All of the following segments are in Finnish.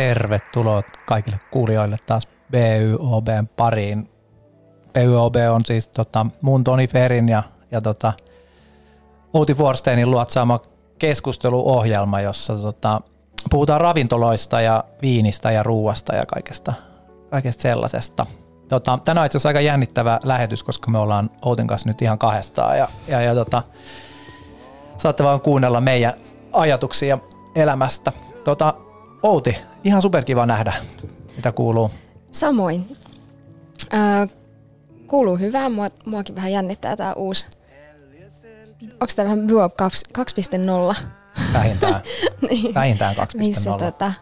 Tervetuloa kaikille kuulijoille taas BYOBn pariin. BYOB on siis tota, mun Toni Ferin ja, ja tota, Outi Forsteinin luotsaama keskusteluohjelma, jossa tota, puhutaan ravintoloista ja viinistä ja ruuasta ja kaikesta, kaikesta sellaisesta. Tota, tänään on itse asiassa aika jännittävä lähetys, koska me ollaan Outin kanssa nyt ihan kahdestaan ja, ja, ja tota, saatte vaan kuunnella meidän ajatuksia elämästä. Tota, Outi, ihan superkiva nähdä, mitä kuuluu. Samoin. Äh, kuuluu hyvää. Mua, muakin vähän jännittää tämä uusi. Onko tämä vähän Buop 2.0? Vähintään, niin. Vähintään 2.0. Missä tota,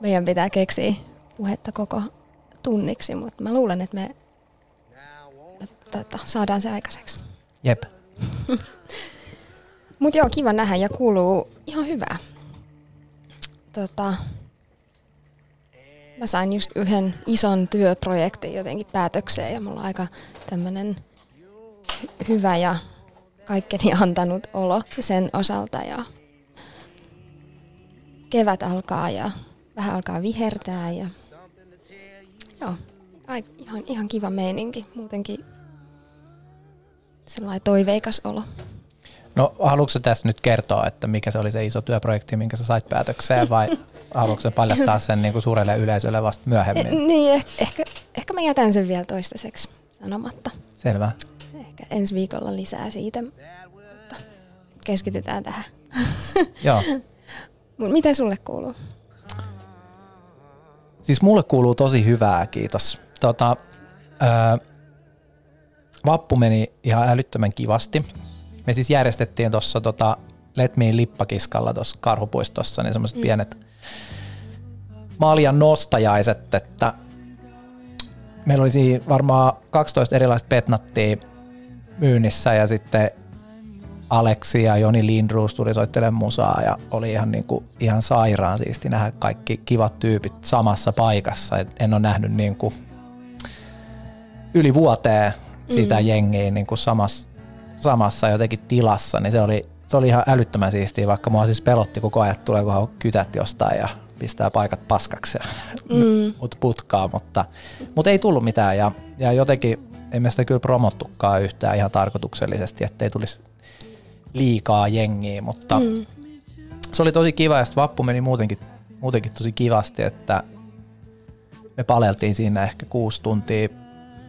meidän pitää keksiä puhetta koko tunniksi, mutta mä luulen, että me, me tota, saadaan se aikaiseksi. Jep. mutta joo, kiva nähdä ja kuuluu ihan hyvää tota, mä sain just yhden ison työprojektin jotenkin päätökseen ja mulla on aika tämmönen hy- hyvä ja kaikkeni antanut olo sen osalta ja kevät alkaa ja vähän alkaa vihertää ja joo, ihan, ihan kiva meininki, muutenkin sellainen toiveikas olo. No haluatko tässä nyt kertoa, että mikä se oli se iso työprojekti, minkä sä sait päätökseen vai haluatko paljastaa sen niin kuin suurelle yleisölle vasta myöhemmin? Eh, niin, ehkä, ehkä, ehkä mä jätän sen vielä toistaiseksi sanomatta. Selvä. Ehkä ensi viikolla lisää siitä, mutta keskitytään tähän. Joo. Mitä sulle kuuluu? Siis mulle kuuluu tosi hyvää, kiitos. Tota, ää, vappu meni ihan älyttömän kivasti me siis järjestettiin tuossa tota Letmiin lippakiskalla tuossa karhupuistossa, niin semmoiset mm. pienet maljan nostajaiset, että meillä oli siinä varmaan 12 erilaista petnattia myynnissä ja sitten Aleksi ja Joni Lindruus tuli soittelemaan musaa ja oli ihan, niin kuin, ihan sairaan siisti nähdä kaikki kivat tyypit samassa paikassa. Et en ole nähnyt niin kuin yli vuoteen sitä mm. jengiä niin kuin samassa samassa jotenkin tilassa, niin se oli, se oli ihan älyttömän siistiä, vaikka mua siis pelotti koko ajan, että tuleekohan kytät jostain ja pistää paikat paskaksi ja mm. mut putkaa, mutta, mutta ei tullut mitään ja, ja jotenkin emme sitä kyllä promottukaan yhtään ihan tarkoituksellisesti, ettei tulisi liikaa jengiä, mutta mm. se oli tosi kiva ja sitten vappu meni muutenkin, muutenkin tosi kivasti, että me paleltiin siinä ehkä kuusi tuntia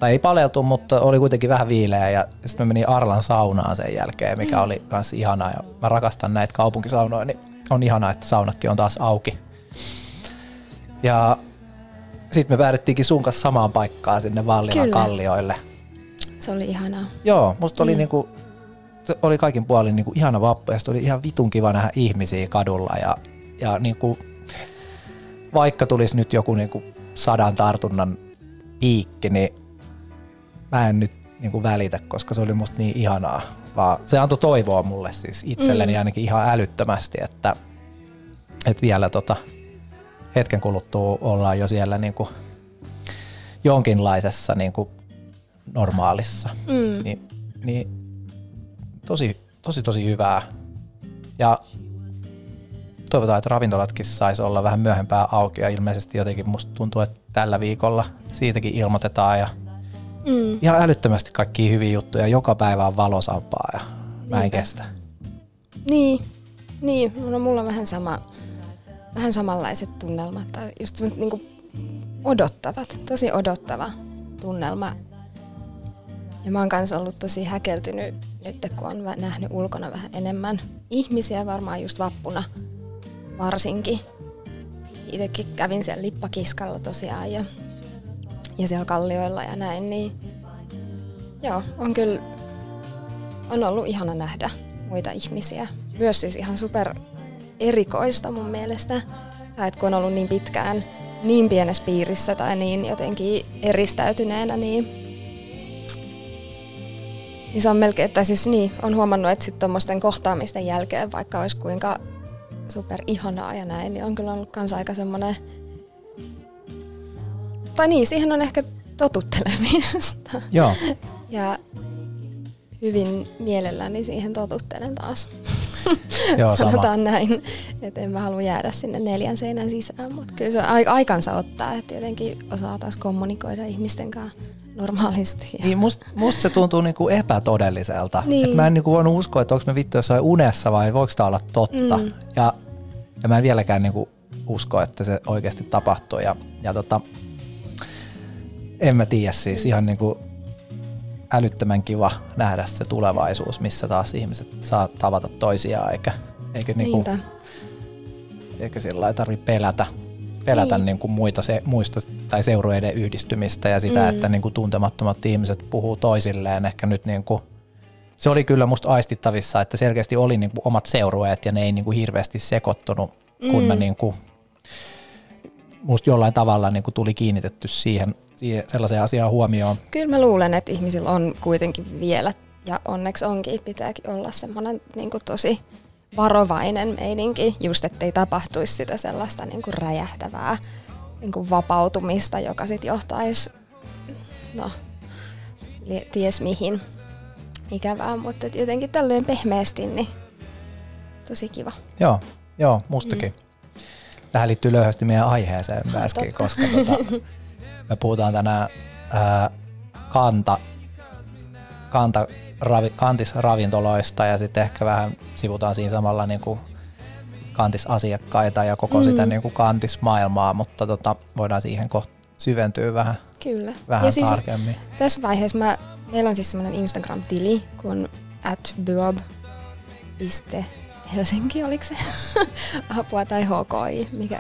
tai ei paleltu, mutta oli kuitenkin vähän viileä ja sitten me menin Arlan saunaan sen jälkeen, mikä oli myös ihanaa ja mä rakastan näitä kaupunkisaunoja, niin on ihanaa, että saunatkin on taas auki. Ja sitten me päädyttiinkin sun kanssa samaan paikkaan sinne Vallilan kallioille. Se oli ihanaa. Joo, musta oli mm. niinku, oli kaikin puolin niinku ihana vappu ja oli ihan vitun kiva nähdä ihmisiä kadulla ja, ja niinku, vaikka tulisi nyt joku niinku sadan tartunnan piikki, niin mä en nyt niin kuin välitä, koska se oli musta niin ihanaa. Vaan se antoi toivoa mulle siis itselleni mm. ainakin ihan älyttömästi, että, että vielä tota, hetken kuluttua ollaan jo siellä niin kuin jonkinlaisessa niin kuin normaalissa. Mm. Niin, niin tosi, tosi, tosi hyvää. Ja toivotaan, että ravintolatkin saisi olla vähän myöhempää auki ja ilmeisesti jotenkin musta tuntuu, että tällä viikolla siitäkin ilmoitetaan ja Mm. Ihan älyttömästi kaikki hyviä juttuja. Joka päivä on valosampaa ja mä en kestä. Niin, niin. No, mulla on vähän, sama, vähän samanlaiset tunnelmat. Tai just semmoiset niinku odottavat, tosi odottava tunnelma. Ja mä oon kanssa ollut tosi häkeltynyt nyt, kun on nähnyt ulkona vähän enemmän ihmisiä, varmaan just vappuna varsinkin. Itsekin kävin siellä lippakiskalla tosiaan ja ja siellä kallioilla ja näin, niin joo, on kyllä on ollut ihana nähdä muita ihmisiä. Myös siis ihan super erikoista mun mielestä, ja että kun on ollut niin pitkään niin pienessä piirissä tai niin jotenkin eristäytyneenä, niin, niin se on melkein, että siis niin, on huomannut, että sitten tuommoisten kohtaamisten jälkeen, vaikka olisi kuinka super ihanaa ja näin, niin on kyllä ollut kanssa aika semmoinen tai niin, siihen on ehkä totuttelemista. Joo. Ja hyvin mielelläni siihen totuttelen taas. Joo, sama. Sanotaan näin, että en mä halua jäädä sinne neljän seinän sisään, mutta kyllä se ai- aikansa ottaa, että jotenkin osaa taas kommunikoida ihmisten kanssa normaalisti. Ja Niin must, musta se tuntuu niinku epätodelliselta. Niin. Et mä en niinku voinut uskoa, että onko me vittu jossain unessa vai voiko tämä olla totta. Mm. Ja, ja mä en vieläkään niinku usko, että se oikeasti tapahtuu. Ja, ja tota, en mä tiedä siis ihan niinku älyttömän kiva nähdä se tulevaisuus, missä taas ihmiset saa tavata toisiaan, eikä, eikä, niinku, eikä sillä lailla tarvitse pelätä, pelätä Niin. niin. Niinku muita se, muista tai seurueiden yhdistymistä ja sitä, Mm. mm. että niinku tuntemattomat ihmiset puhuu toisilleen. Ehkä nyt niinku, se oli kyllä musta aistittavissa, että selkeästi oli niinku omat seurueet ja ne ei niinku hirveästi sekoittunut, kun Mm. mä niinku, musta jollain tavalla niinku tuli kiinnitetty siihen, siihen sellaiseen asiaan huomioon. Kyllä mä luulen, että ihmisillä on kuitenkin vielä, ja onneksi onkin, pitääkin olla semmoinen niin tosi varovainen meininki, just ettei tapahtuisi sitä sellaista niin kuin räjähtävää niin kuin vapautumista, joka sitten johtaisi, no, ties mihin ikävää, mutta jotenkin tällöin pehmeästi, niin tosi kiva. Joo, joo mustakin. Mm. Tähän liittyy löyhästi meidän aiheeseen myöskin, totta. koska tota, me puhutaan tänään ää, kanta, kanta, ravi, kantisravintoloista ja sitten ehkä vähän sivutaan siinä samalla niin kuin kantisasiakkaita ja koko mm. sitä niin kuin kantismaailmaa, mutta tota, voidaan siihen kohta syventyä vähän, Kyllä. vähän ja siis tarkemmin. Tässä vaiheessa mä, meillä on siis semmoinen Instagram-tili kuin at Helsinki, oliko se? Apua tai HKI, mikä?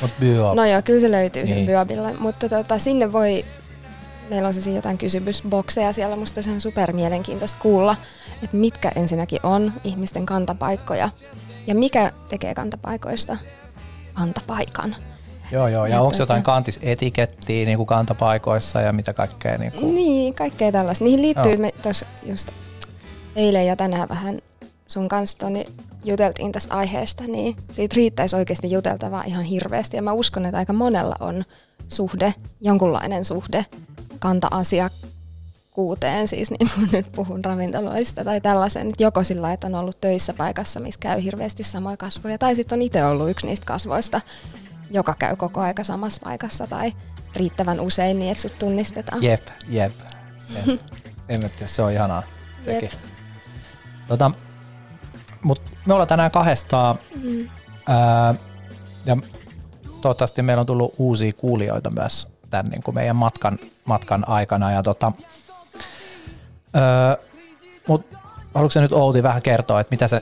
Mut No joo, kyllä se löytyy sen Niin. Byobilla, mutta tota, sinne voi, meillä on siis jotain kysymysbokseja siellä, musta olisi ihan super mielenkiintoista kuulla, että mitkä ensinnäkin on ihmisten kantapaikkoja ja mikä tekee kantapaikoista kantapaikan. joo, joo. Ja ja onko tota- jotain kantisetikettiä niin kuin kantapaikoissa ja mitä kaikkea? Niin kuin, Niin, kaikkea tällaista. Niihin liittyy, Joo. me tuossa just eilen ja tänään vähän sun kanssa Toni, juteltiin tästä aiheesta, niin siitä riittäisi oikeasti juteltavaa ihan hirveästi. Ja mä uskon, että aika monella on suhde, jonkunlainen suhde kanta-asiakkuuteen, siis niin kuin nyt puhun ravintoloista tai tällaisen, että joko sillä että on ollut töissä paikassa, missä käy hirveästi samoja kasvoja, tai sitten on itse ollut yksi niistä kasvoista, joka käy koko aika samassa paikassa tai riittävän usein niin, että sut tunnistetaan. Jep, jep. jep. en mä tiedä, se on ihanaa sekin. Jep. Tota, mut me ollaan tänään kahdestaan Mm. ää, ja toivottavasti meillä on tullut uusia kuulijoita myös tämän niin kuin meidän matkan, matkan aikana. Ja tota, ää, mut haluatko nyt Outi vähän kertoa, että mitä sä,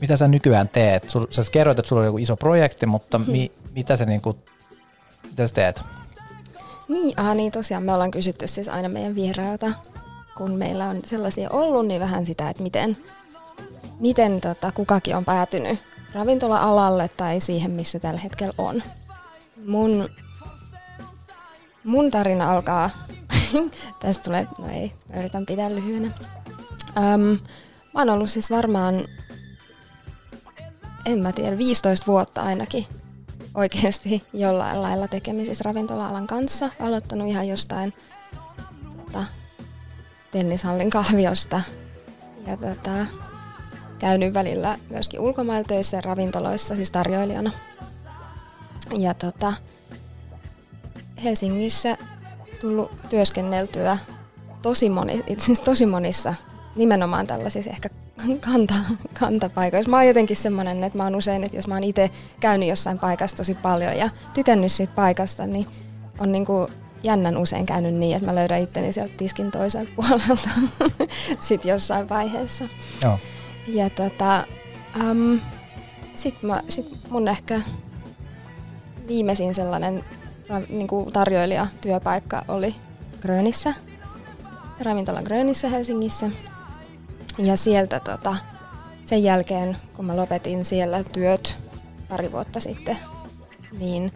mitä sä nykyään teet? Sul, sä kerroit, että sulla on joku iso projekti, mutta mi, mitä, sä, niin kuin, mitä sä teet? Niin, ah, niin tosiaan me ollaan kysytty siis aina meidän vierailta, kun meillä on sellaisia ollut, niin vähän sitä, että miten, miten tota, kukakin on päätynyt ravintola-alalle tai siihen, missä tällä hetkellä on. Mun, mun tarina alkaa, tästä tulee, no ei, mä yritän pitää lyhyenä. Öm, mä oon ollut siis varmaan, en mä tiedä, 15 vuotta ainakin oikeasti jollain lailla tekemisissä ravintola-alan kanssa. Aloittanut ihan jostain tota, tennishallin kahviosta ja tota, käynyt välillä myöskin ulkomailla töissä ja ravintoloissa, siis tarjoilijana. Ja tota, Helsingissä tullut työskenneltyä tosi, moni, itse asiassa tosi monissa nimenomaan tällaisissa ehkä kanta, kantapaikoissa. Mä oon jotenkin semmoinen, että mä oon usein, että jos mä oon itse käynyt jossain paikassa tosi paljon ja tykännyt siitä paikasta, niin on niinku jännän usein käynyt niin, että mä löydän itteni sieltä tiskin toiselta puolelta sit jossain vaiheessa. Joo. Ja tota, um, sit, mä, sit mun ehkä viimeisin sellainen ra, niinku tarjoilijatyöpaikka oli Grönissä, ravintola Grönissä Helsingissä. Ja sieltä tota, sen jälkeen, kun mä lopetin siellä työt pari vuotta sitten, niin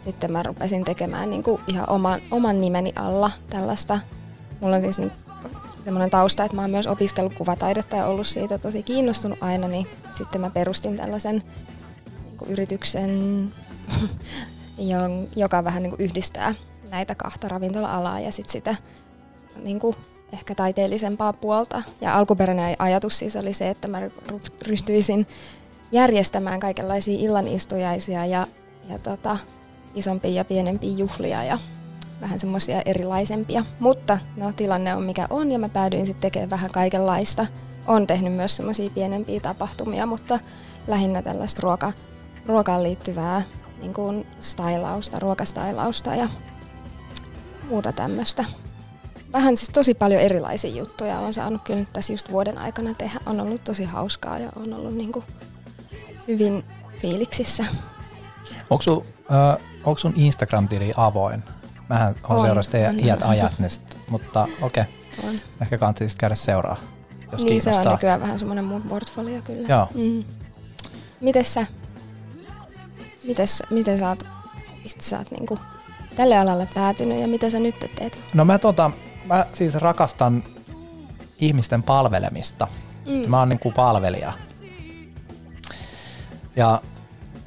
sitten mä rupesin tekemään niin kuin ihan oman, oman nimeni alla tällaista. Mulla on siis niin semmoinen tausta, että mä oon myös opiskellut kuvataidetta ja ollut siitä tosi kiinnostunut aina, niin sitten mä perustin tällaisen niin yrityksen, joka vähän niin kuin yhdistää näitä kahta ravintola-alaa ja sitten sitä niin kuin ehkä taiteellisempaa puolta. Ja alkuperäinen ajatus siis oli se, että mä ryhtyisin järjestämään kaikenlaisia illanistujaisia ja, ja tota, isompia ja pienempiä juhlia ja vähän semmoisia erilaisempia. Mutta no, tilanne on mikä on ja mä päädyin sitten tekemään vähän kaikenlaista. On tehnyt myös semmoisia pienempiä tapahtumia, mutta lähinnä tällaista ruoka, ruokaan liittyvää niin kuin stylausta, ruokastailausta ja muuta tämmöistä. Vähän siis tosi paljon erilaisia juttuja on saanut kyllä nyt tässä just vuoden aikana tehdä. On ollut tosi hauskaa ja on ollut niin kuin hyvin fiiliksissä. Onko sun, äh, sun Instagram-tili avoin? Mähän on teidän iät ajat, mutta okei. Okay. Ehkä kannattaa käydä seuraa, jos Niin kiinnostaa. se on nykyään vähän semmoinen mun portfolio kyllä. Joo. Mm. Mites sä? Mites, miten sä oot, mistä sä oot niinku tälle alalle päätynyt ja mitä sä nyt teet? No mä, tota, mä siis rakastan ihmisten palvelemista. Mm. Mä oon niin kuin palvelija. Ja,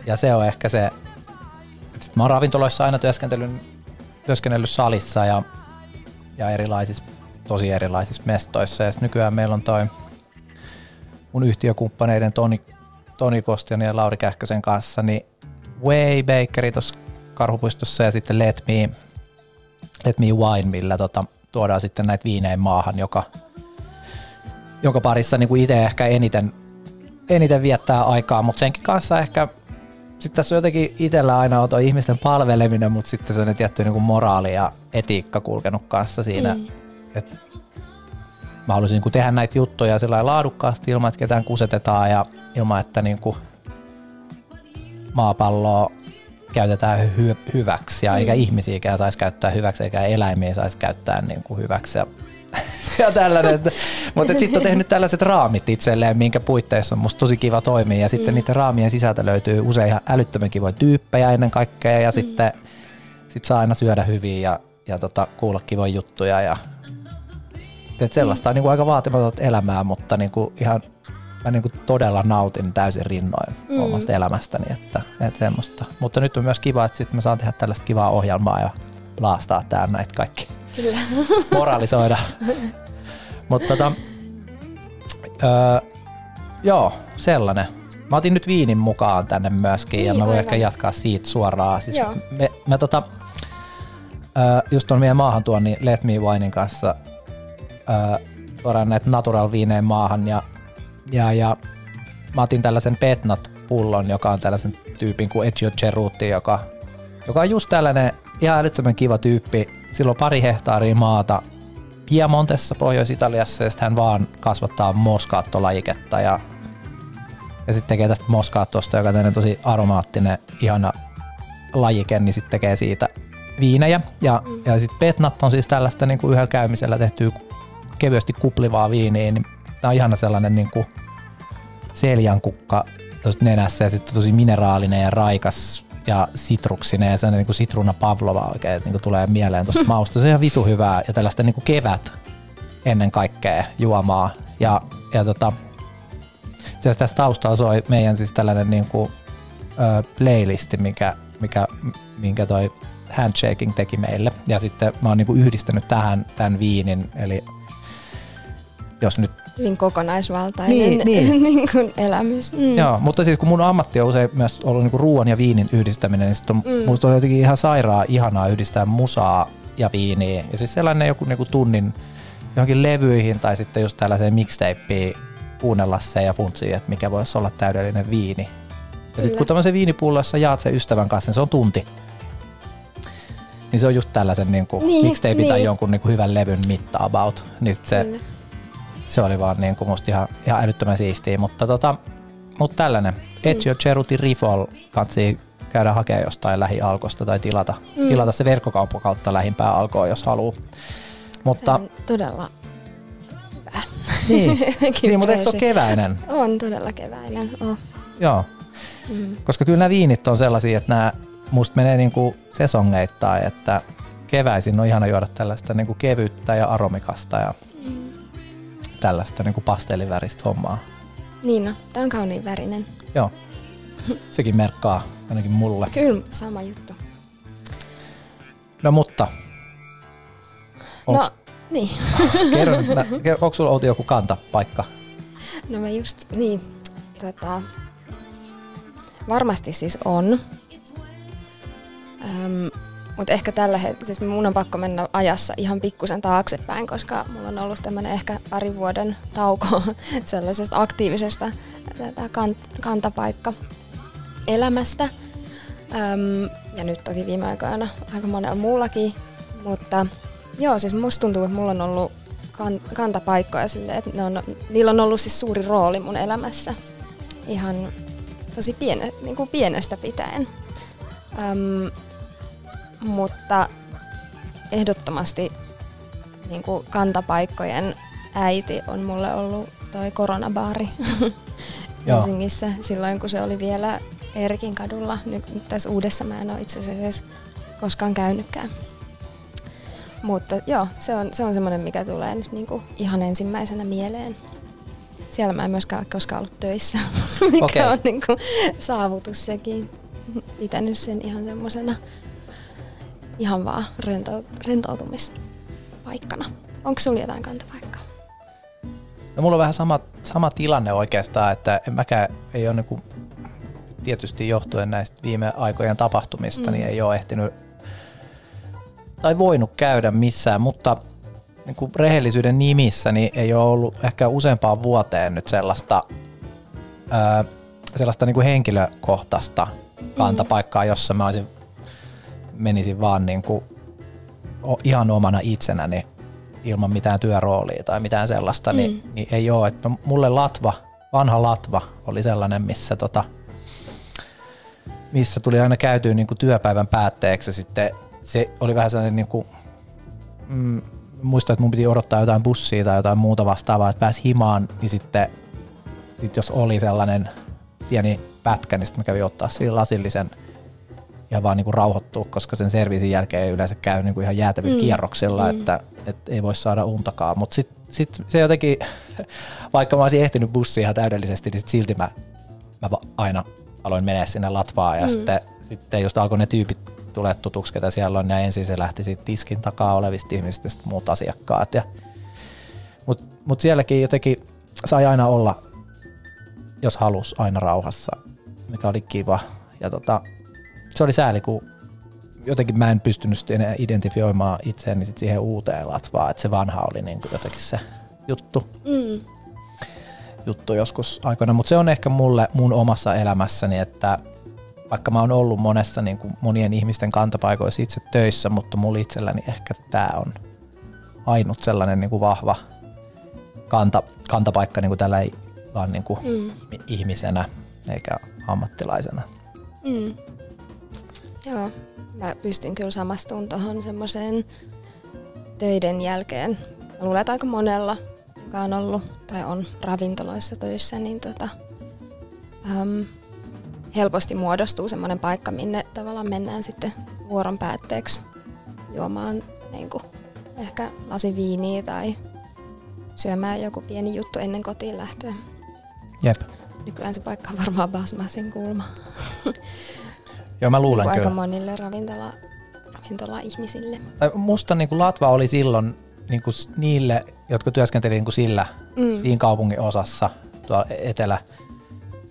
ja se on ehkä se, että mä oon ravintoloissa aina työskennellyt, työskennellyt salissa ja, ja erilaisissa, tosi erilaisissa mestoissa. Ja nykyään meillä on toi mun yhtiökumppaneiden Toni, Toni Kostian ja Lauri Kähkösen kanssa, niin Way Bakeri tuossa Karhupuistossa ja sitten Let Me, Let Me Wine, millä tota, tuodaan sitten näitä viinejä maahan, joka, jonka parissa niin itse ehkä eniten, eniten viettää aikaa, mutta senkin kanssa ehkä sitten tässä on jotenkin itsellä aina on ihmisten palveleminen, mutta sitten se on tietty niin kuin moraali ja etiikka kulkenut kanssa siinä, mm. että mä haluaisin niin kuin tehdä näitä juttuja sillä laadukkaasti ilman, että ketään kusetetaan ja ilman, että niin kuin maapalloa käytetään hy- hyväksi ja mm. eikä ihmisiäkään saisi käyttää hyväksi eikä eläimiä saisi käyttää niin kuin hyväksi ja, ja tällainen. Mutta sitten on tehnyt tällaiset raamit itselleen, minkä puitteissa on musta tosi kiva toimia ja sitten mm. niiden raamien sisältä löytyy usein ihan älyttömän kivoja tyyppejä ennen kaikkea ja mm. sitten sit saa aina syödä hyvin ja, ja tota, kuulla kivoja juttuja ja et sellaista on niin kuin aika vaatimatonta elämää, mutta niin kuin ihan mä niin kuin todella nautin täysin rinnoin mm. omasta elämästäni, että, että semmoista. Mutta nyt on myös kiva, että sitten mä saan tehdä tällaista kivaa ohjelmaa ja laastaa täällä näitä kaikki. Kyllä. Moralisoida. Mutta tota, öö, joo, sellainen. Mä otin nyt viinin mukaan tänne myöskin niin, ja mä voin aivan. ehkä jatkaa siitä suoraan. Siis joo. me, me tota, öö, just tuon meidän maahan tuon, niin Let Me Winein kanssa öö, tuodaan näitä natural viineen maahan ja ja, ja mä otin tällaisen Petnat-pullon, joka on tällaisen tyypin kuin Ezio Ceruti, joka, joka on just tällainen ihan älyttömän kiva tyyppi. Sillä on pari hehtaaria maata Piemontessa, Pohjois-Italiassa, ja sitten hän vaan kasvattaa moskaattolajiketta ja, ja sitten tekee tästä moskaattosta, joka on tosi aromaattinen, ihana lajike, niin sitten tekee siitä viinejä. Ja, ja sitten Petnat on siis tällaista niin kuin yhdellä käymisellä tehtyä kevyesti kuplivaa viiniä, niin tämä on ihana sellainen niin kuin seljankukka nenässä ja sitten tosi mineraalinen ja raikas ja sitruksinen ja sellainen niin kuin sitruuna pavlova oikein, että niin kuin tulee mieleen tuosta mausta. Se on ihan vitu hyvää ja tällaista niin kuin kevät ennen kaikkea juomaa. Ja, ja tota, se tässä taustalla soi meidän siis tällainen niin kuin, ö, playlisti, mikä, mikä, minkä toi Handshaking teki meille. Ja sitten mä oon niin kuin yhdistänyt tähän tämän viinin, eli jos nyt hyvin kokonaisvaltainen niin, niin. niin kuin elämys. Mm. Joo, mutta siis kun mun ammatti on usein myös ollut niin kuin ruoan ja viinin yhdistäminen, niin sitten on, mm. musta on jotenkin ihan sairaa ihanaa yhdistää musaa ja viiniä. Ja siis sellainen joku niin kuin tunnin johonkin levyihin tai sitten just tällaiseen mixtapeen kuunnella se ja funtsia, että mikä voisi olla täydellinen viini. Ja sitten kun tämmöisen viinipullossa jaat sen ystävän kanssa, niin se on tunti. Niin se on just tällaisen niin kuin niin, mixtape niin. tai jonkun niin kuin hyvän levyn mitta about. Niin se, Kyllä se oli vaan niin kuin musta ihan, ihan älyttömän siistiä, mutta, tota, mutta tällainen. Mm. Ezio Ceruti Rifol kansi käydä hakemaan jostain lähialkosta tai tilata, mm. tilata se verkkokauppa kautta lähimpää alkoa, jos haluaa. Mutta, todella hyvä. Niin, niin mutta eikö se ole keväinen? On todella keväinen. Oh. Joo, mm. koska kyllä nämä viinit on sellaisia, että nämä musta menee niin kuin sesongeittain, että keväisin on ihana juoda tällaista niin kuin kevyttä ja aromikasta ja tällaista niin kuin pastelliväristä hommaa. Niin no, tämä on kauniin värinen. Joo, sekin merkkaa ainakin mulle. Kyllä, sama juttu. No mutta, onks... No Niin. Kerro, onko sulla Outi joku kantapaikka? No mä just, niin, tota, varmasti siis on. Öm, mutta ehkä tällä hetkellä, siis mun on pakko mennä ajassa ihan pikkusen taaksepäin, koska mulla on ollut tämmöinen ehkä pari vuoden tauko sellaisesta aktiivisesta tätä kantapaikka elämästä. Öm, ja nyt toki viime aikoina aika monella muullakin, mutta joo, siis musta tuntuu, että mulla on ollut kan, kantapaikkoja silleen, että ne on, niillä on ollut siis suuri rooli mun elämässä ihan tosi piene, niin kuin pienestä pitäen. Öm, mutta ehdottomasti niin kuin kantapaikkojen äiti on mulle ollut toi koronabaari Helsingissä silloin, kun se oli vielä Erkin kadulla. Nyt tässä uudessa mä en ole itse asiassa edes koskaan käynytkään. Mutta joo, se on, se on semmoinen, mikä tulee nyt niinku ihan ensimmäisenä mieleen. Siellä mä en myöskään koskaan ollut töissä, mikä okay. on niinku saavutus sekin. Pitänyt sen ihan semmoisena ihan vaan rento, rentoutumispaikkana. Onko sulla jotain kantapaikkaa? No mulla on vähän sama, sama tilanne oikeastaan, että en mäkään ei ole niinku, tietysti johtuen näistä viime aikojen tapahtumista, niin mm. niin ei ole ehtinyt tai voinut käydä missään, mutta niin kuin rehellisyyden nimissä niin ei ole ollut ehkä useampaan vuoteen nyt sellaista, ää, sellaista niin kuin henkilökohtaista kantapaikkaa, jossa mä olisin, menisin vaan niin kuin ihan omana itsenäni ilman mitään työroolia tai mitään sellaista, niin, mm. niin, niin ei ole. Että mulle Latva, vanha Latva oli sellainen, missä, tota, missä tuli aina käytyä niin kuin työpäivän päätteeksi sitten se oli vähän sellainen niin kuin, mm, muistan, että mun piti odottaa jotain bussia tai jotain muuta vastaavaa, että pääsi himaan, niin sitten sit jos oli sellainen pieni pätkä, niin sitten mä kävin ottaa siinä lasillisen ja vaan niin kuin rauhoittua, koska sen serviisin jälkeen yleensä käy niin kuin ihan jäätävillä mm. kierroksilla, mm. että, että ei voi saada untakaan. Mutta sitten sit se jotenkin, vaikka mä olisin ehtinyt bussiin ihan täydellisesti, niin sit silti mä, mä aina aloin mennä sinne latvaan ja mm. sitten, sitten just alkoi ne tyypit tulee tutuksi, ketä siellä on, ja ensin se lähti siitä tiskin takaa olevista ihmisistä, sitten muut asiakkaat. Ja, Mutta mut sielläkin jotenkin sai aina olla, jos halus, aina rauhassa, mikä oli kiva. Ja tota, se oli sääli, kun jotenkin mä en pystynyt enää identifioimaan itseäni sit siihen uuteen latvaan, että se vanha oli niin kuin jotenkin se juttu. Mm. juttu joskus aikoina, mutta se on ehkä mulle mun omassa elämässäni, että vaikka mä oon ollut monessa niin kuin monien ihmisten kantapaikoissa itse töissä, mutta mulla itselläni ehkä tämä on ainut sellainen niin kuin vahva kanta, kantapaikka niin kuin tällä ei vaan niin kuin mm. ihmisenä eikä ammattilaisena. Mm. Joo, mä pystyn kyllä samastumaan tuohon semmoiseen töiden jälkeen. Mä luulen, että aika monella, joka on ollut tai on ravintoloissa töissä, niin tota, um, helposti muodostuu semmoinen paikka, minne tavallaan mennään sitten vuoron päätteeksi juomaan niin kuin, ehkä lasi viiniä tai syömään joku pieni juttu ennen kotiin lähtöä. Jep. Nykyään se paikka on varmaan Basmasin kulma. Joo, mä luulen niin kyllä. Aika monille ravintola, ravintola-ihmisille. Musta niin kuin Latva oli silloin niin kuin niille, jotka työskentelivät niin kuin sillä, mm. siinä kaupungin osassa tuolla etelä,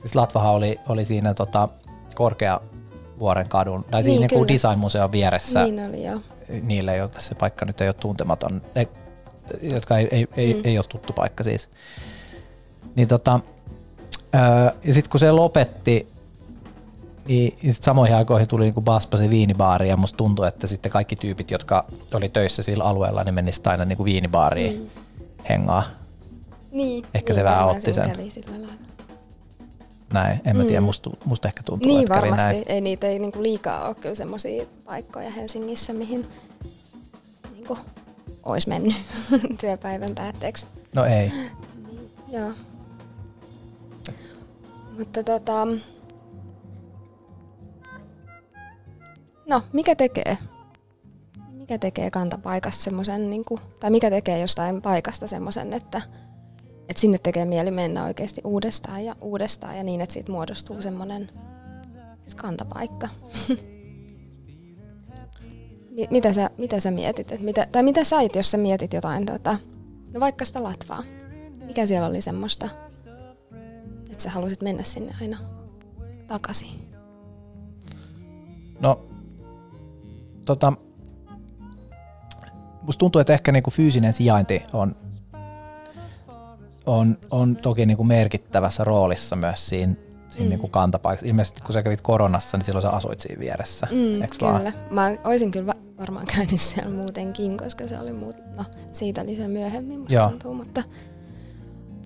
Siis Latvahan oli, oli siinä tota, Korkeavuoren kadun, tai niin, siinä niin design-museon vieressä. Niin oli, joo. Niille, joille se paikka nyt ei ole tuntematon, ne, jotka ei, ei, ei, mm. ei ole tuttu paikka siis. Niin tota, ää, ja sitten kun se lopetti, niin sit samoihin aikoihin tuli niinku Baspasen viinibaari ja musta tuntui, että sitten kaikki tyypit, jotka oli töissä sillä alueella, niin menisivät aina niinku viinibaariin mm. hengaa. Niin, Ehkä niin, se vähän otti sen. Näin, en mä tiedä, mm. musta, musta ehkä tuntuu, niin, että varmasti. näin. Ei niitä ei niinku liikaa ole kyllä semmoisia paikkoja Helsingissä, mihin niinku olisi mennyt työpäivän päätteeksi. No ei. Niin, joo. Mutta tota, no mikä tekee? Mikä tekee kantapaikasta semmoisen, niin tai mikä tekee jostain paikasta semmoisen, että että sinne tekee mieli mennä oikeasti uudestaan ja uudestaan ja niin, että siitä muodostuu semmoinen siis kantapaikka. mi- mitä, sä, mitä sä mietit? Et mitä, tai mitä sait, jos sä mietit jotain, tota, no vaikka sitä latvaa? Mikä siellä oli semmoista, että sä halusit mennä sinne aina takaisin? No, tota, musta tuntuu, että ehkä niinku fyysinen sijainti on, on, on toki niinku merkittävässä roolissa myös siinä, siinä mm. niinku kantapaikassa. Ilmeisesti kun sä kävit koronassa, niin silloin sä asuit siinä vieressä. Mm, kyllä. Vaan? Mä olisin kyllä varmaan käynyt siellä muutenkin, koska se oli muut, no, siitä lisää myöhemmin musta Joo. tuntuu, mutta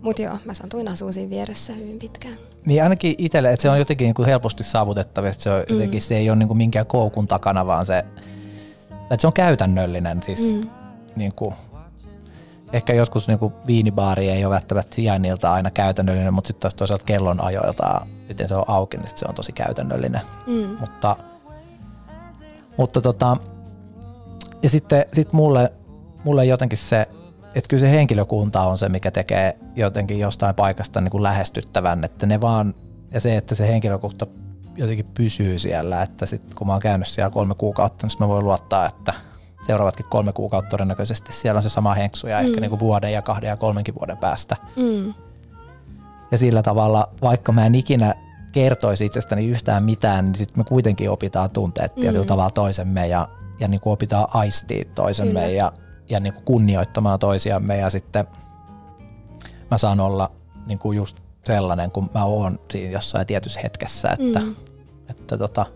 mutta joo, mä satuin asua siinä vieressä hyvin pitkään. Niin ainakin itselle, että se on jotenkin niin kuin helposti saavutettavissa, se, on mm. jotenkin, se ei ole niin kuin minkään koukun takana, vaan se, että se on käytännöllinen. Siis, mm. niin kuin, ehkä joskus niin kuin viinibaari ei ole välttämättä sijainnilta aina käytännöllinen, mutta sitten taas toisaalta kellon ajoilta, miten se on auki, niin se on tosi käytännöllinen. Mm. Mutta, mutta tota, ja sitten sit mulle, mulle jotenkin se että kyllä se henkilökunta on se, mikä tekee jotenkin jostain paikasta niin kuin lähestyttävän, että ne vaan, ja se, että se henkilökunta jotenkin pysyy siellä, että sitten kun mä oon käynyt siellä kolme kuukautta, niin mä voin luottaa, että seuraavatkin kolme kuukautta todennäköisesti siellä on se sama henksu ja mm. ehkä niin kuin vuoden ja kahden ja kolmenkin vuoden päästä. Mm. Ja sillä tavalla, vaikka mä en ikinä kertoisi itsestäni yhtään mitään, niin sitten me kuitenkin opitaan tunteet mm. tietyllä tavalla toisemme ja, ja niin kuin opitaan aistia toisemme Kyllä. ja ja niin kuin kunnioittamaan toisiamme ja sitten mä saan olla niin kuin just sellainen kuin mä oon siinä jossain tietyssä hetkessä, että, mm. että tota,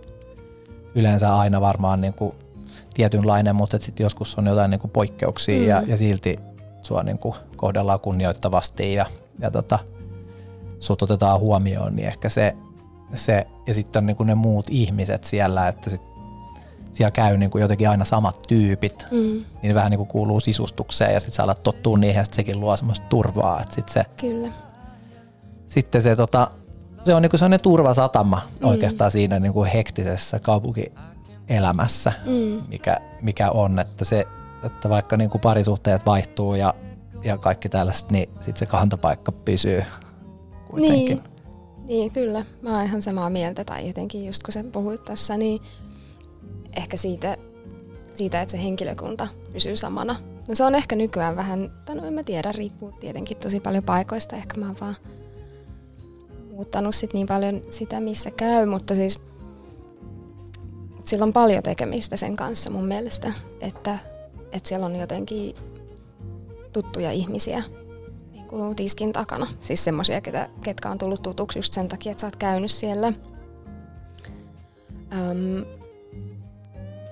yleensä aina varmaan niin kuin tietynlainen, mutta sitten joskus on jotain niin kuin poikkeuksia mm. ja, ja silti sua niin kuin kohdellaan kunnioittavasti ja, ja tota, sut otetaan huomioon, niin ehkä se, se ja sitten on niin kuin ne muut ihmiset siellä, että sit siellä käy niin kuin jotenkin aina samat tyypit, mm. niin vähän niin kuin kuuluu sisustukseen ja sitten sä alat tottua niihin ja sitten sekin luo semmoista turvaa. Että sit se, Kyllä. Sitten se, tota, se on niin kuin sellainen turvasatama mm. oikeastaan siinä niin kuin hektisessä kaupunkielämässä, mm. mikä, mikä on, että, se, että vaikka niin kuin parisuhteet vaihtuu ja, ja kaikki tällaista, niin sitten se kantapaikka pysyy kuitenkin. Niin. Niin, kyllä. Mä oon ihan samaa mieltä. Tai jotenkin just kun sä puhuit tuossa, niin ehkä siitä, siitä, että se henkilökunta pysyy samana. No se on ehkä nykyään vähän, tai no en mä tiedä, riippuu tietenkin tosi paljon paikoista. Ehkä mä oon vaan muuttanut sit niin paljon sitä, missä käy, mutta siis sillä on paljon tekemistä sen kanssa mun mielestä, että, että siellä on jotenkin tuttuja ihmisiä niin kuin tiskin takana. Siis semmoisia, ketkä on tullut tutuksi just sen takia, että sä oot käynyt siellä. Öm,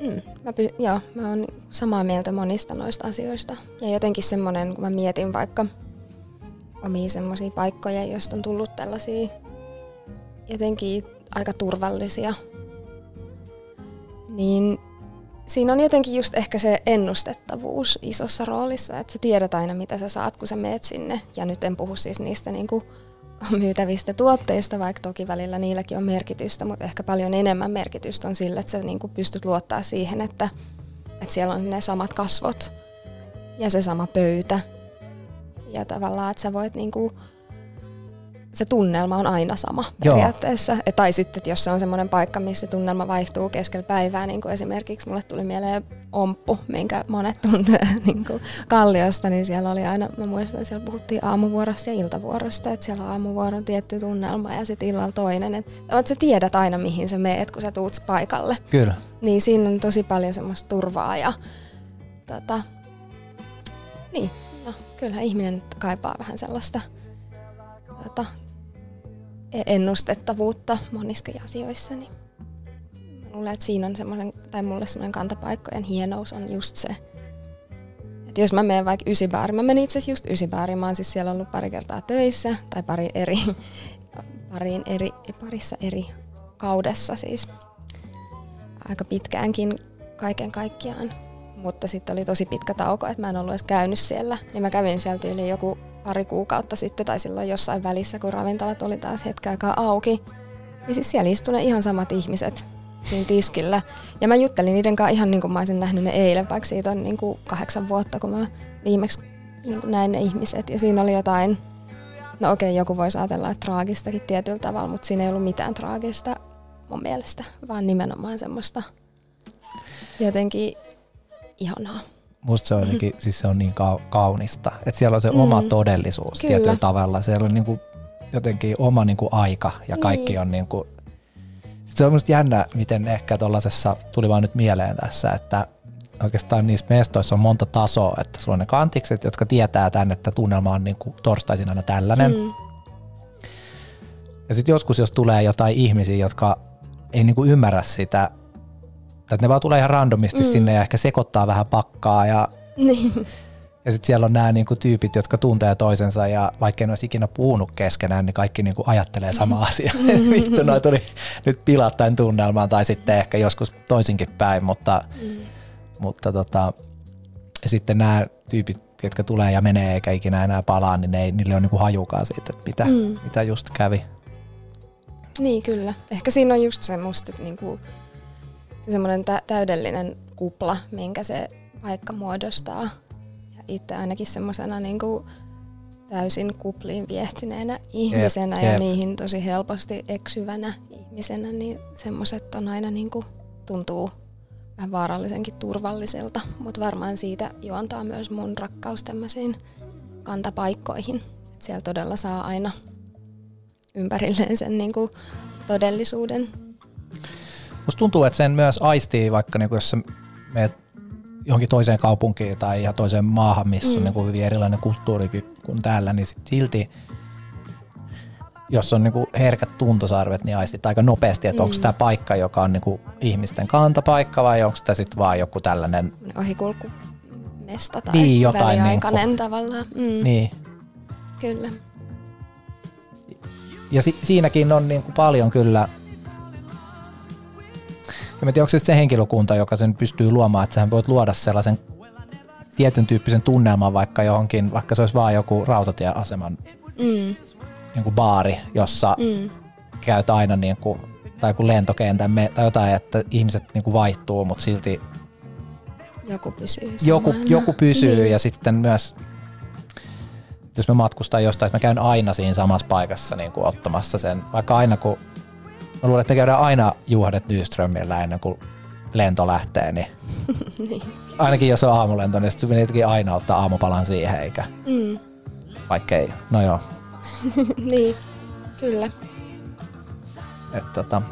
Mm, mä, py- joo, mä oon samaa mieltä monista noista asioista. Ja jotenkin semmoinen, kun mä mietin vaikka omia semmoisia paikkoja, joista on tullut tällaisia jotenkin aika turvallisia, niin siinä on jotenkin just ehkä se ennustettavuus isossa roolissa, että sä tiedät aina mitä sä saat, kun sä meet sinne. Ja nyt en puhu siis niistä niinku myytävistä tuotteista, vaikka toki välillä niilläkin on merkitystä, mutta ehkä paljon enemmän merkitystä on sillä, että sä niin kuin pystyt luottaa siihen, että, että siellä on ne samat kasvot ja se sama pöytä. Ja tavallaan, että sä voit niin kuin se tunnelma on aina sama periaatteessa. Joo. Tai sitten, että jos se on semmoinen paikka, missä tunnelma vaihtuu keskellä päivää, niin kuin esimerkiksi mulle tuli mieleen Omppu, minkä monet tuntee niin kuin Kalliosta, niin siellä oli aina, mä muistan, että siellä puhuttiin aamuvuorosta ja iltavuorosta, että siellä on aamuvuoron tietty tunnelma ja sitten illalla toinen. Että että sä tiedät aina, mihin sä meet, kun sä tuut paikalle. Kyllä. Niin siinä on tosi paljon semmoista turvaa ja tota, niin, no, kyllähän ihminen kaipaa vähän sellaista tota, ennustettavuutta monissakin asioissa. Niin luulen, että siinä on semmoinen, tai mulle semmoinen kantapaikkojen hienous on just se, että jos mä menen vaikka ysibääri, mä menin itse asiassa just ysibääriin, mä oon siis siellä ollut pari kertaa töissä, tai pari eri, pariin eri, parissa eri kaudessa siis, aika pitkäänkin kaiken kaikkiaan. Mutta sitten oli tosi pitkä tauko, että mä en ollut edes käynyt siellä. Niin mä kävin sieltä yli joku pari kuukautta sitten tai silloin jossain välissä, kun ravintolat oli taas hetken aikaa auki. Ja siis siellä istuivat ne ihan samat ihmiset siinä tiskillä. Ja mä juttelin niiden kanssa ihan niin kuin mä olisin nähnyt ne eilen, vaikka siitä on niin kuin kahdeksan vuotta, kun mä viimeksi niin kuin näin ne ihmiset. Ja siinä oli jotain, no okei, okay, joku voisi ajatella, että traagistakin tietyllä tavalla, mutta siinä ei ollut mitään traagista mun mielestä, vaan nimenomaan semmoista jotenkin ihanaa. Musta se on, jotenkin, siis se on niin kaunista, että siellä on se mm. oma todellisuus Kyllä. tietyllä tavalla. Siellä on niin kuin jotenkin oma niin kuin aika ja kaikki niin. on niin kuin, se on musta jännä, miten ehkä tuollaisessa, tuli vaan nyt mieleen tässä, että oikeastaan niissä mestoissa on monta tasoa, että sulla on ne kantikset, jotka tietää tämän, että tunnelma on niin kuin torstaisin aina tällainen. Mm. Ja sitten joskus, jos tulee jotain ihmisiä, jotka ei niin kuin ymmärrä sitä, että ne vaan tulee ihan randomisti mm. sinne ja ehkä sekoittaa vähän pakkaa ja niin. Ja sitten siellä on nämä niinku tyypit, jotka tuntee toisensa ja vaikka en olisi ikinä puhunut keskenään, niin kaikki niinku ajattelee sama asia. Vittu, noi tuli nyt pilattain tunnelmaan tai sitten ehkä joskus toisinkin päin, mutta, mm. mutta tota, ja sitten nämä tyypit, jotka tulee ja menee eikä ikinä enää palaa, niin ne ei, niille on niinku hajukaan siitä, että mitä, mm. mitä just kävi. Niin kyllä. Ehkä siinä on just semmoista niinku, se semmoinen tä- täydellinen kupla, minkä se paikka muodostaa itse ainakin semmoisena niin täysin kupliin viehtyneenä ihmisenä yep, ja niihin tosi helposti eksyvänä ihmisenä, niin semmoiset on aina niin kuin, tuntuu vähän vaarallisenkin turvalliselta, mutta varmaan siitä juontaa myös mun rakkaus tämmöisiin kantapaikkoihin. Et siellä todella saa aina ympärilleen sen niin kuin, todellisuuden. Musta tuntuu, että sen myös aistii, vaikka niin jos sä meet johonkin toiseen kaupunkiin tai ihan toiseen maahan, missä mm. on niin kuin hyvin erilainen kulttuuri kuin täällä, niin sit silti jos on niinku herkät tuntosarvet, niin aistit aika nopeasti, että mm. onko tämä paikka, joka on niinku ihmisten kantapaikka vai onko tämä sitten vaan joku tällainen... Ohikulkumesta tai niin, jotain väliaikainen niinku, tavallaan. Mm. Niin. Kyllä. Ja si- siinäkin on niinku paljon kyllä ja mä tiedän, onko se se henkilökunta, joka sen pystyy luomaan, että sähän voit luoda sellaisen tietyn tyyppisen tunnelman vaikka johonkin, vaikka se olisi vaan joku rautatieaseman mm. niin kuin baari, jossa mm. käyt aina niin kuin, tai joku lentokentän tai jotain, että ihmiset niin kuin vaihtuu, mutta silti joku pysyy joku, joku pysyy niin. ja sitten myös jos mä matkustan jostain, että mä käyn aina siinä samassa paikassa niin kuin ottamassa sen, vaikka aina kun Mä luulen, että me käydään aina Juhanet Nyströmillä ennen kuin lento lähtee, niin, niin. ainakin jos on aamulento, niin sitten jotenkin aina ottaa aamupalan siihen, eikä mm. vaikka ei. No joo. niin, kyllä. Et, tota,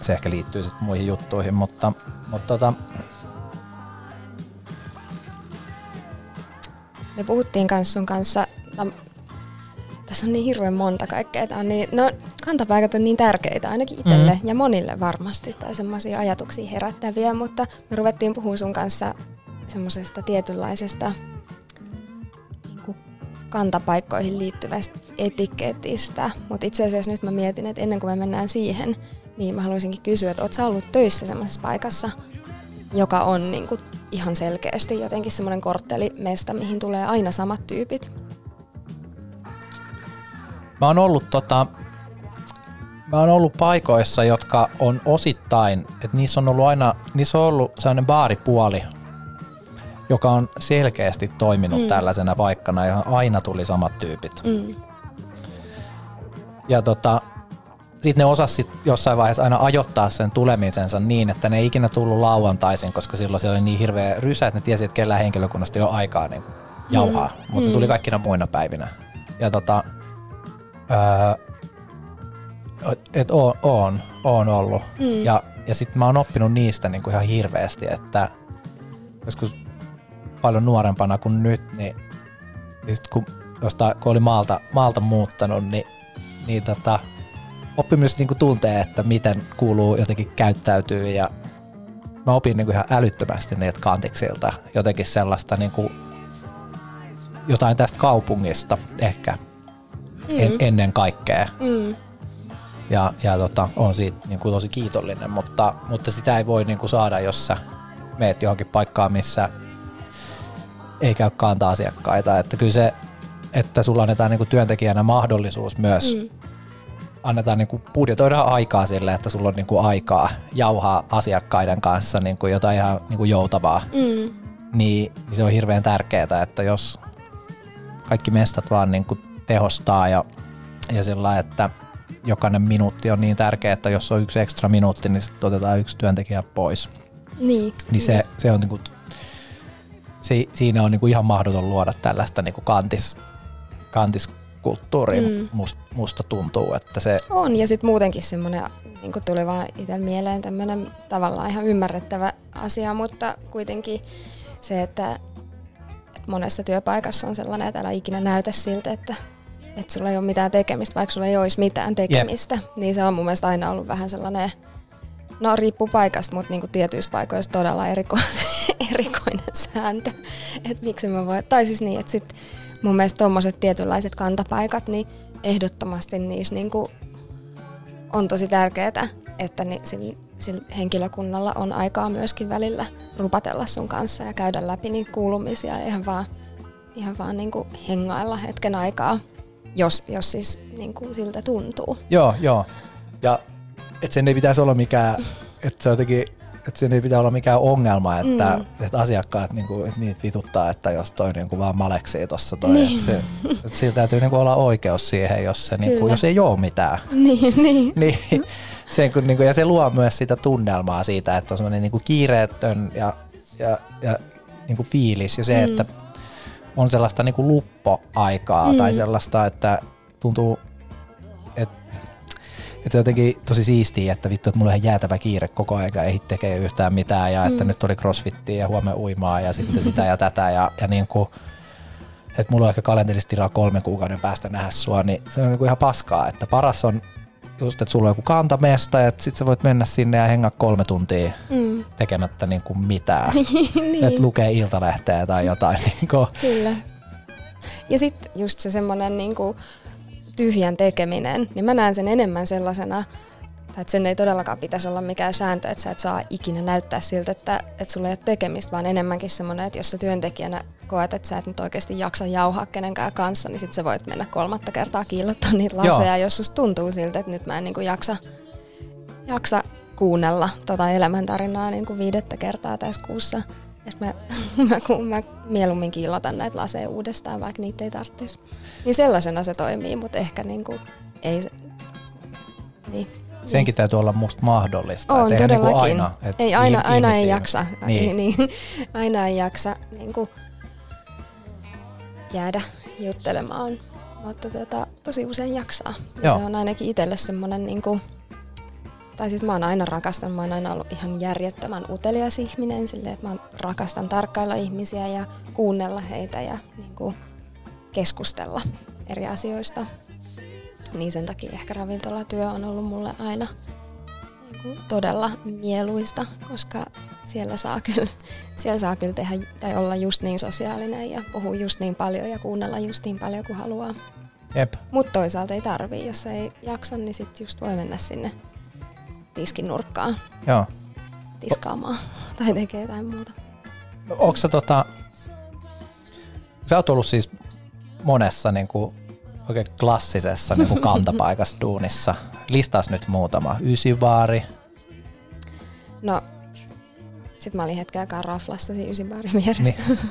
se ehkä liittyy sitten muihin juttuihin, mutta, mutta tota, me puhuttiin kanssa sun kanssa, tässä on niin hirveän monta kaikkea. Tämä on niin, no, kantapaikat on niin tärkeitä ainakin itselle mm. ja monille varmasti, tai semmoisia ajatuksia herättäviä, mutta me ruvettiin puhumaan sun kanssa semmoisesta tietynlaisesta niin kantapaikkoihin liittyvästä etiketistä, mutta itse asiassa nyt mä mietin, että ennen kuin me mennään siihen, niin mä haluaisinkin kysyä, että oot ollut töissä semmoisessa paikassa, joka on niin kuin ihan selkeästi jotenkin semmoinen korttelimesta, mihin tulee aina samat tyypit, Mä oon ollut tota, mä oon ollut paikoissa, jotka on osittain, että niissä on ollut aina, niissä on ollut sellainen baaripuoli, joka on selkeästi toiminut mm. tällaisena paikkana, johon aina tuli samat tyypit. Mm. Ja tota, sitten ne osasi jossain vaiheessa aina ajoittaa sen tulemisensa niin, että ne ei ikinä tullut lauantaisin, koska silloin siellä oli niin hirveä rysä, että ne tiesi, että kellään henkilökunnasta ei ole aikaa niin jauhaa, mm. mutta mm. tuli kaikkina muina päivinä. Ja tota, että oon, oon, oon ollut. Mm. Ja, ja sitten mä oon oppinut niistä niin kuin ihan hirveästi, että joskus paljon nuorempana kuin nyt, niin, niin sit kun, josta, kun oli maalta, maalta muuttanut, niin, niin tota, oppi myös niin kuin tuntee, että miten kuuluu jotenkin käyttäytyy ja mä opin niin kuin ihan älyttömästi niitä kantiksilta jotenkin sellaista niin kuin, jotain tästä kaupungista ehkä en, mm. ennen kaikkea. Mm. Ja, ja tota, on siitä niin kuin tosi kiitollinen, mutta, mutta sitä ei voi niin kuin saada, jos sä meet johonkin paikkaan, missä ei käy kanta asiakkaita. Että kyllä se, että sulla annetaan niin kuin työntekijänä mahdollisuus myös mm. annetaan niin kuin budjetoida aikaa sille, että sulla on niin kuin aikaa jauhaa asiakkaiden kanssa niin kuin jotain ihan niin kuin joutavaa, mm. niin, niin se on hirveän tärkeää, että jos kaikki mestat vaan niin kuin tehostaa ja, ja sillä että jokainen minuutti on niin tärkeä, että jos on yksi ekstra minuutti, niin sitten otetaan yksi työntekijä pois. Niin. Niin se, se on niinku, se, siinä on niinku ihan mahdoton luoda tällaista niinku kantis, kantiskulttuuria, mm. must, musta tuntuu, että se... On, ja sitten muutenkin semmoinen, niin tuli vaan itsellä mieleen tämmöinen tavallaan ihan ymmärrettävä asia, mutta kuitenkin se, että, että monessa työpaikassa on sellainen, että älä ikinä näytä siltä, että, että sulla ei ole mitään tekemistä, vaikka sulla ei olisi mitään tekemistä, yep. niin se on mun mielestä aina ollut vähän sellainen No riippuu paikasta, mutta niinku tietyissä paikoissa todella eriko- erikoinen sääntö. Et miksi mä voi, tai siis niin, että sit mun mielestä tuommoiset tietynlaiset kantapaikat, niin ehdottomasti niissä niinku on tosi tärkeää, että ni, sillä, sillä henkilökunnalla on aikaa myöskin välillä rupatella sun kanssa ja käydä läpi niitä kuulumisia ihan vaan, ihan vaan niinku hengailla hetken aikaa, jos, jos siis niinku siltä tuntuu. Joo, joo. Ja että sen ei pitäisi olla mikään, että se jotenkin, että sen ei pitää olla mikään ongelma, että, mm. että asiakkaat niinku, että niitä vituttaa, että jos toi niinku vaan maleksii tuossa toi, niin. että, se, että sillä täytyy niinku olla oikeus siihen, jos, se, niinku, jos ei ole mitään. Niin, niin. niin sen, kun, niinku, ja se luo myös sitä tunnelmaa siitä, että on semmoinen niinku kiireetön ja, ja, ja niinku fiilis ja se, mm. että on sellaista niinku luppoaikaa mm. tai sellaista, että tuntuu että se on jotenkin tosi siistiä, että vittu, että mulla on ihan jäätävä kiire koko ajan, ei tekee yhtään mitään ja että mm. nyt oli crossfittiä ja huomenna uimaa ja sitten sitä ja tätä ja, ja niin kuin, että mulla on ehkä kalenterista tilaa kolmen kuukauden päästä nähdä sua, niin se on niin kuin ihan paskaa, että paras on just, että sulla on joku kantamesta ja sit sä voit mennä sinne ja hengaa kolme tuntia mm. tekemättä niin kuin mitään. niin. Että lukee iltalehteä tai jotain. Niin kuin. Kyllä. Ja sitten just se semmoinen niin kuin, tyhjän tekeminen, niin mä näen sen enemmän sellaisena, että sen ei todellakaan pitäisi olla mikään sääntö, että sä et saa ikinä näyttää siltä, että, että sulla ei ole tekemistä, vaan enemmänkin semmoinen, että jos sä työntekijänä koet, että sä et nyt oikeasti jaksa jauhaa kenenkään kanssa, niin sit sä voit mennä kolmatta kertaa kiillottaa niitä laseja, Joo. jos susta tuntuu siltä, että nyt mä en niin kuin jaksa, jaksa kuunnella tota elämäntarinaa niin kuin viidettä kertaa tässä kuussa. Että mä, mä, mä mieluummin kiillotan näitä laseja uudestaan, vaikka niitä ei tarvitsisi. Niin sellaisena se toimii, mutta ehkä niinku, ei... Niin. Senkin täytyy olla musta mahdollista. On, niinku todellakin. Niinku aina, ei, aina, aina ei jaksa. Niin. niin, aina ei jaksa niinku, jäädä juttelemaan, mutta tota, tosi usein jaksaa. Ja se on ainakin itselle semmoinen niinku, tai siis mä oon aina rakastanut, mä oon aina ollut ihan järjettömän utelias ihminen, silleen, että mä rakastan tarkkailla ihmisiä ja kuunnella heitä ja niin kuin, keskustella eri asioista. Niin sen takia ehkä ravintolatyö on ollut mulle aina niin kuin, todella mieluista, koska siellä saa, kyllä, siellä saa kyllä tehdä tai olla just niin sosiaalinen ja puhua just niin paljon ja kuunnella just niin paljon kuin haluaa. Mutta toisaalta ei tarvii, jos ei jaksa, niin sitten just voi mennä sinne tiskin nurkkaan Joo. tiskaamaan tai tekee jotain muuta. Onko sä tota, sä oot ollut siis monessa niin kuin, oikein klassisessa niin kuin kantapaikassa duunissa. Listas nyt muutama. Ysivaari. No, sit mä olin hetken aikaa raflassa siinä ysibaarin vieressä. Niin.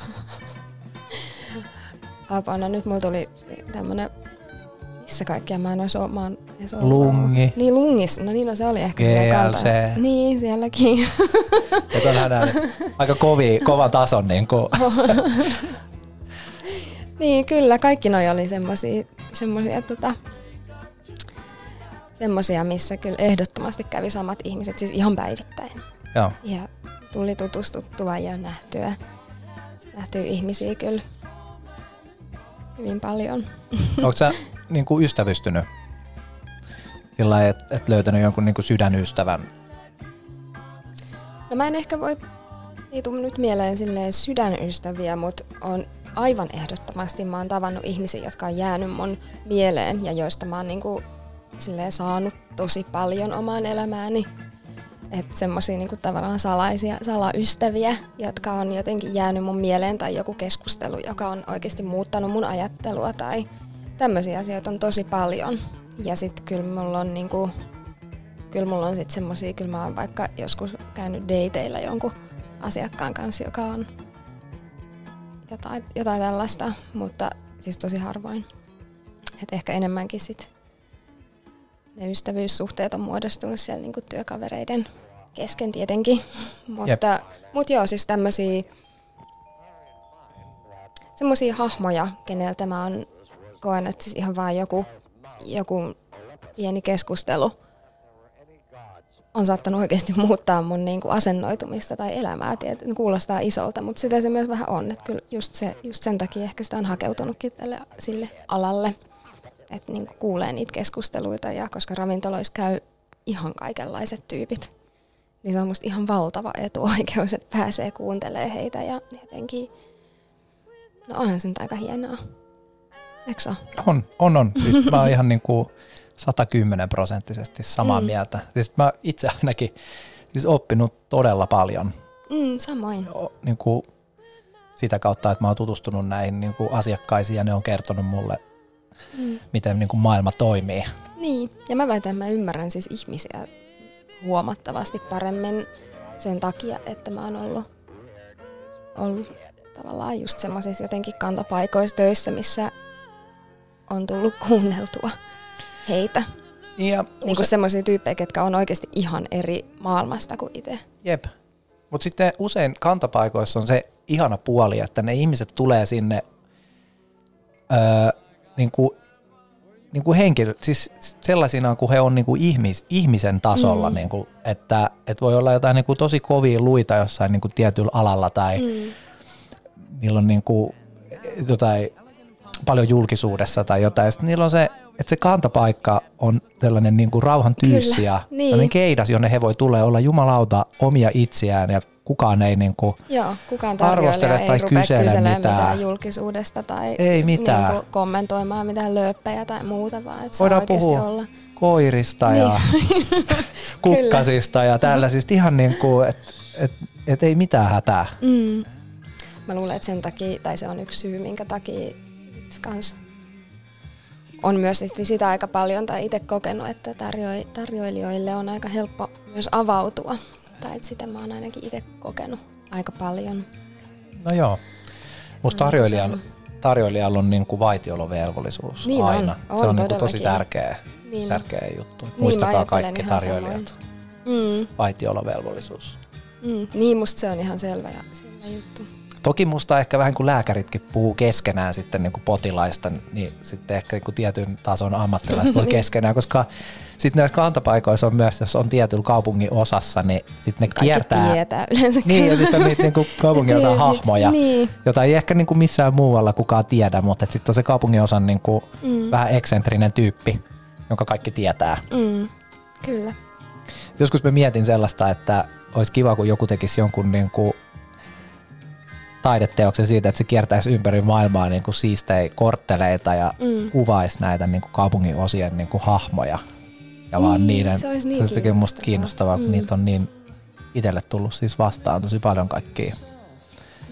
Apana, nyt mulla tuli tämmönen, missä kaikkia mä en ois, mä oon Lungi. Niin lungis, no niin no se oli ehkä GLC. Niin, sielläkin. Ja on aika kovi, kova tason niin kuin. niin, kyllä, kaikki noi oli semmosia, semmosia tota, semmosia, missä kyllä ehdottomasti kävi samat ihmiset, siis ihan päivittäin. Joo. Ja tuli tutustuttua ja nähtyä, nähtyä ihmisiä kyllä hyvin paljon. Onko sä niin kuin ystävystynyt sillä että et löytänyt jonkun niin kuin sydänystävän? No mä en ehkä voi, ei tule nyt mieleen silleen sydänystäviä, mutta on aivan ehdottomasti mä oon tavannut ihmisiä, jotka on jäänyt mun mieleen ja joista mä oon niin kuin silleen saanut tosi paljon omaan elämääni. Että semmoisia niinku tavallaan salaisia salaystäviä, jotka on jotenkin jäänyt mun mieleen tai joku keskustelu, joka on oikeasti muuttanut mun ajattelua tai tämmöisiä asioita on tosi paljon. Ja sitten kyllä mulla on niinku, kyllä mulla on sitten semmosia, kyllä mä oon vaikka joskus käynyt dateilla jonkun asiakkaan kanssa, joka on jotain, jotain tällaista, mutta siis tosi harvoin. Et ehkä enemmänkin sit ne ystävyyssuhteet on muodostunut siellä niinku työkavereiden kesken tietenkin. mutta, mutta joo, siis tämmöisiä semmoisia hahmoja, keneltä mä oon koen, että siis ihan vaan joku, joku pieni keskustelu on saattanut oikeasti muuttaa mun niin kuin asennoitumista tai elämää. Tiet, kuulostaa isolta, mutta sitä se myös vähän on. Että kyllä just, se, just sen takia ehkä sitä on hakeutunutkin tälle, sille alalle, että niin kuulee niitä keskusteluita. Ja koska ravintoloissa käy ihan kaikenlaiset tyypit, niin se on musta ihan valtava etuoikeus, että pääsee kuuntelemaan heitä ja jotenkin, no onhan se nyt aika hienoa. Eikö se On, on, on. Siis mä oon ihan niin kuin 110 prosenttisesti samaa mm. mieltä. Siis mä itse ainakin siis oppinut todella paljon. Mm, samoin. O, niin kuin sitä kautta, että mä oon tutustunut näihin niin kuin asiakkaisiin ja ne on kertonut mulle, mm. miten niin kuin maailma toimii. Niin, ja mä väitän, että mä ymmärrän siis ihmisiä huomattavasti paremmin sen takia, että mä oon ollut, ollut tavallaan just semmoisissa jotenkin kantapaikoissa töissä, missä on tullut kuunneltua heitä. Ja niin kuin semmoisia tyyppejä, ketkä on oikeasti ihan eri maailmasta kuin itse. Jep. Mutta sitten usein kantapaikoissa on se ihana puoli, että ne ihmiset tulee sinne öö, niin kuin, niin kuin henkilö, siis sellaisina kun he on niin kuin ihmis, ihmisen tasolla, mm. niin kuin, että, että voi olla jotain niin kuin tosi kovia luita jossain niin kuin tietyllä alalla tai mm. niillä on niin kuin jotain paljon julkisuudessa tai jotain. Sitten niillä on se, että se kantapaikka on tällainen niin kuin rauhan tyyssi ja niin. keidas, jonne he voi tulla olla jumalauta omia itseään ja kukaan ei niin kuin Joo, kukaan arvostele tai ei kysele mitään. mitään julkisuudesta tai ei mitään. Niin kuin kommentoimaan mitään lööppejä tai muuta, vaan että Voidaan puhua olla. koirista niin. ja kukkasista ja tällaisista ihan niin kuin, että et, et ei mitään hätää. Mm. Mä luulen, että sen takia, tai se on yksi syy, minkä takia kans on myös sitä aika paljon tai itse kokenut, että tarjo- tarjoilijoille on aika helppo myös avautua. Tai että sitä mä oon ainakin itse kokenut aika paljon. No joo. Musta tarjoilijan, tarjoilijalla on niin kuin vaitiolovelvollisuus niin aina. On, on se on niin kuin tosi tärkeä, niin. tärkeä juttu. Niin Muistakaa kaikki tarjoilijat. Mm. Vaitiolovelvollisuus. Mm. Niin, musta se on ihan selvä, ja selvä juttu. Toki musta ehkä vähän kuin lääkäritkin puhuu keskenään sitten niin kuin potilaista, niin sitten ehkä niin kuin tietyn tason ammattilaiset voi niin. keskenään, koska sitten näissä kantapaikoissa on myös, jos on tietyllä kaupungin osassa, niin sitten ne Kaikki kiertää. tietää yleensä. Niin, ja sitten on niitä niin kuin kaupungin osan niin, hahmoja, niin. jota ei ehkä niin kuin missään muualla kukaan tiedä, mutta sitten on se kaupungin osan niin kuin mm. vähän eksentrinen tyyppi, jonka kaikki tietää. Mm. Kyllä. Joskus mä mietin sellaista, että olisi kiva, kun joku tekisi jonkun niin kuin taideteoksen siitä, että se kiertäisi ympäri maailmaa niin kuin siistejä kortteleita ja mm. kuvaisi näitä niin kuin kaupungin osien niin kuin hahmoja. Ja niin, vaan niiden, se olisi, niin se olisi musta kiinnostavaa, mm. kun niitä on niin itselle tullut siis vastaan tosi paljon kaikkia.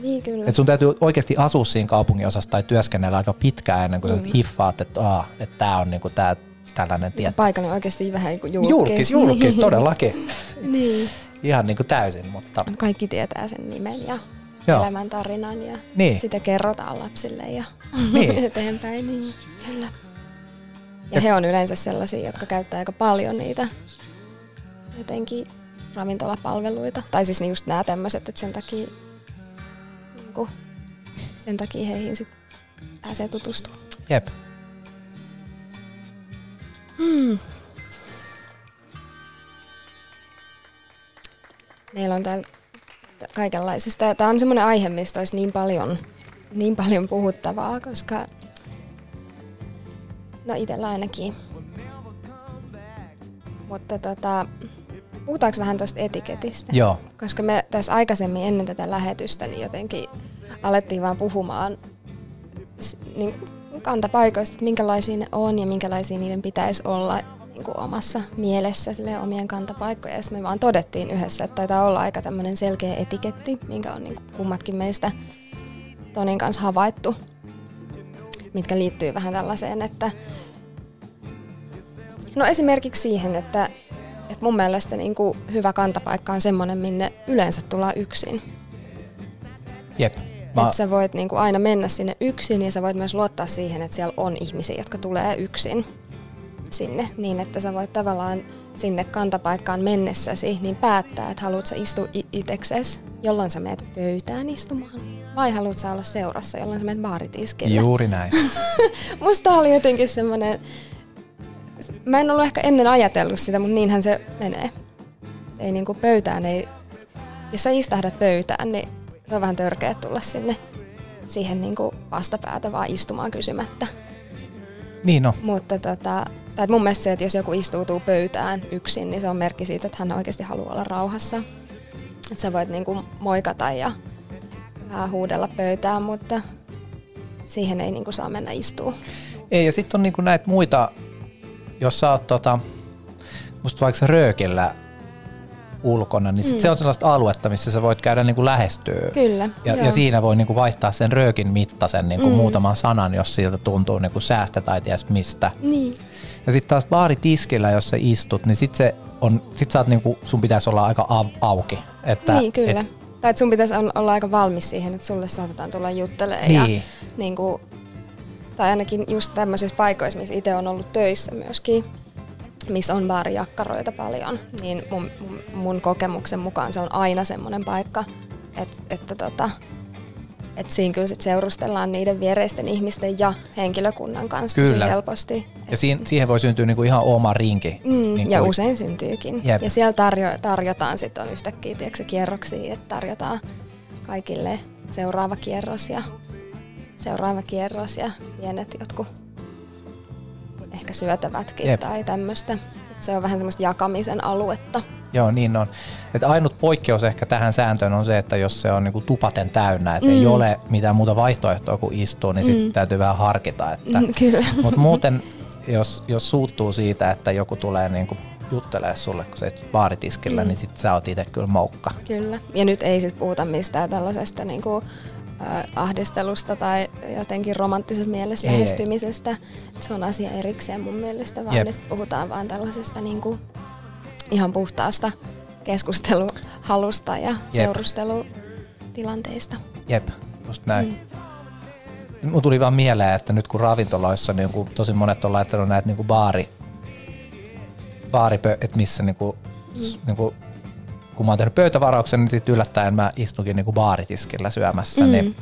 Niin kyllä. Et sun täytyy oikeasti asua siinä kaupungin osassa tai työskennellä aika pitkään ennen kuin mm. sä hiffaat, että, aa, että tämä on niinku tää, tällainen tieto. Paikallinen oikeasti vähän niin julkis. Julkis, julkis todellakin. niin. Ihan niin kuin täysin, mutta... Kaikki tietää sen nimen ja Joo. elämäntarinan ja niin. sitä kerrotaan lapsille ja niin. eteenpäin. Niin, kyllä. Ja, ja he on yleensä sellaisia, jotka käyttää aika paljon niitä jotenkin ravintolapalveluita. Tai siis just nämä tämmöiset, että sen takia, niin kuin, sen takia heihin sit pääsee tutustumaan. Jep. Hmm. Meillä on täällä kaikenlaisista. Tämä on semmoinen aihe, mistä olisi niin paljon, niin paljon puhuttavaa, koska no itsellä ainakin. Mutta tota, puhutaanko vähän tuosta etiketistä? Joo. Koska me tässä aikaisemmin ennen tätä lähetystä niin jotenkin alettiin vaan puhumaan niin kantapaikoista, että minkälaisia ne on ja minkälaisia niiden pitäisi olla niin kuin omassa mielessä sille omien kantapaikkoja. Ja me vaan todettiin yhdessä, että taitaa olla aika tämmöinen selkeä etiketti, minkä on niin kuin kummatkin meistä Tonin kanssa havaittu, mitkä liittyy vähän tällaiseen, että no esimerkiksi siihen, että, että mun mielestä niin kuin hyvä kantapaikka on semmoinen, minne yleensä tullaan yksin. Jep. Mä... Että sä voit niin kuin aina mennä sinne yksin ja sä voit myös luottaa siihen, että siellä on ihmisiä, jotka tulee yksin. Sinne niin, että sä voit tavallaan sinne kantapaikkaan mennessäsi, niin päättää, että haluat sä istua itseksesi, jolloin sä meet pöytään istumaan. Vai haluat sä olla seurassa, jolloin sä meet baaritiskille. Juuri näin. Musta oli jotenkin semmoinen, mä en ollut ehkä ennen ajatellut sitä, mutta niinhän se menee. Ei niinku pöytään, ei, jos sä istahdat pöytään, niin se on vähän törkeä tulla sinne siihen niinku vastapäätä vaan istumaan kysymättä. Niin no. Mutta tota, tai mun mielestä se, että jos joku istuutuu pöytään yksin, niin se on merkki siitä, että hän oikeasti haluaa olla rauhassa. Että sä voit niinku moikata ja vähän huudella pöytään, mutta siihen ei niinku saa mennä istuu. Ei, ja sitten on niinku näitä muita, jos sä oot tota, musta vaikka röökillä ulkona, niin sit mm. se on sellaista aluetta, missä sä voit käydä niinku lähestyä. Kyllä. Ja, ja siinä voi niinku vaihtaa sen röökin mittaisen niinku mm. muutaman sanan, jos siltä tuntuu niinku säästä tai ties mistä. Niin. Ja sitten taas baaritiskillä, jos sä istut, niin sit se on, sit sä oot niinku, sun pitäisi olla aika au, auki. Että, niin, kyllä. Et, tai että sun pitäisi olla aika valmis siihen, että sulle saatetaan tulla juttelemaan. Niin. Ja, niin kuin, tai ainakin just tämmöisissä paikoissa, missä itse on ollut töissä myöskin, missä on baarijakkaroita paljon, niin mun, mun, mun kokemuksen mukaan se on aina semmoinen paikka, että, että tota, et siinä kyllä sit seurustellaan niiden viereisten ihmisten ja henkilökunnan kanssa kyllä. tosi helposti. Ja siinä, siihen voi syntyä niinku ihan oma rinki. Mm, niinku ja usein syntyykin. Jep. Ja siellä tarjo, tarjotaan sitten on yhtäkkiä tiedätkö, kierroksia, että tarjotaan kaikille seuraava kierros ja seuraava kierros ja pienet jotkut ehkä syötävätkin Jep. tai tämmöistä. Se on vähän semmoista jakamisen aluetta. Joo, niin on. Et ainut poikkeus ehkä tähän sääntöön on se, että jos se on niinku tupaten täynnä, että mm. ei ole mitään muuta vaihtoehtoa kuin istua, niin mm. sitten täytyy vähän harkita. Että, mm, kyllä. Mutta muuten, jos, jos suuttuu siitä, että joku tulee niinku juttelee sulle, kun sä baaritiskillä, mm. niin sit sä oot itse kyllä moukka. Kyllä. Ja nyt ei sit puhuta mistään tällaisesta niinku, ahdistelusta tai jotenkin romanttisessa mielessä ei, lähestymisestä. Ei. Se on asia erikseen mun mielestä, vaan Jep. nyt puhutaan vaan tällaisesta niinku, ihan puhtaasta keskusteluhalusta ja Jep. seurustelutilanteista. Jep, just näin. Mm. Mun tuli vaan mieleen, että nyt kun ravintoloissa niin kun tosi monet on laittanut näitä niin kuin baari, baaripö, että missä niin kuin, mm. niin kuin, kun mä oon tehnyt pöytävarauksen, niin sitten yllättäen mä istunkin niin kuin baaritiskillä syömässä, mm. niin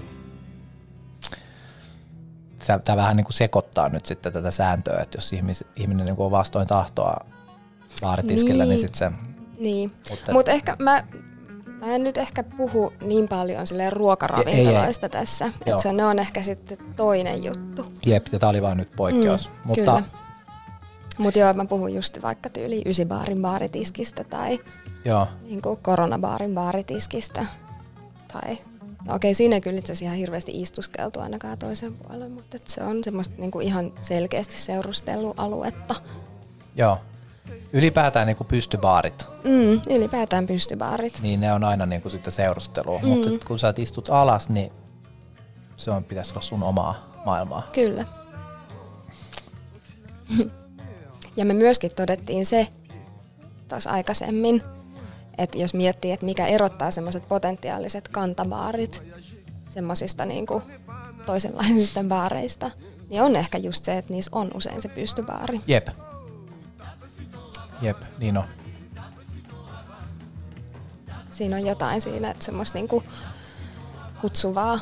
tämä vähän niin kuin sekoittaa nyt sitten tätä sääntöä, että jos ihmis, ihminen niin kuin on vastoin tahtoa baaritiskillä, niin, niin sitten se... Niin, mutta Mut ehkä mä, mä en nyt ehkä puhu niin paljon sille ruokaravintoloista ei, ei. tässä, että se ne on ehkä sitten toinen juttu. Jep, ja tämä oli vaan nyt poikkeus. Mm, mutta kyllä. Mutta joo, mä puhun just vaikka tyyli ysibaarin baaritiskistä tai joo. Niin kuin koronabaarin baaritiskistä. Tai, no okei, siinä ei kyllä itse ihan hirveästi istuskeltu ainakaan toisen puolen, mutta se on semmoista niin kuin ihan selkeästi seurustelualuetta. Joo, Ylipäätään niin kuin pystybaarit. Mm, ylipäätään pystybaarit. Niin ne on aina niin kuin sitten seurustelua, mm. mutta kun sä istut alas, niin se on, pitäisi olla sun omaa maailmaa. Kyllä. Ja me myöskin todettiin se tuossa aikaisemmin, että jos miettii, että mikä erottaa semmoiset potentiaaliset kantabaarit semmoisista niin toisenlaisista baareista, niin on ehkä just se, että niissä on usein se pystybaari. Jep. Jep, niin on. Siinä on jotain siinä, että semmoista niinku kutsuvaa.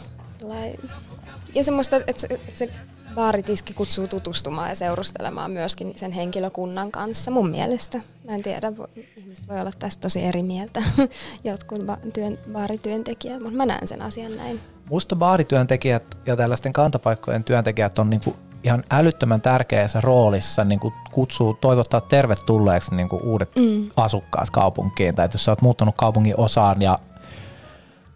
Ja semmoista, että se, että se baaritiski kutsuu tutustumaan ja seurustelemaan myöskin sen henkilökunnan kanssa mun mielestä. Mä en tiedä, ihmiset voi olla tästä tosi eri mieltä, jotkut ba- työn, baarityöntekijät, mutta mä näen sen asian näin. Musta baarityöntekijät ja tällaisten kantapaikkojen työntekijät on niinku ihan älyttömän tärkeässä roolissa niin kuin kutsuu, toivottaa tervetulleeksi niin kuin uudet mm. asukkaat kaupunkiin. Tai jos sä oot muuttanut kaupungin osaan ja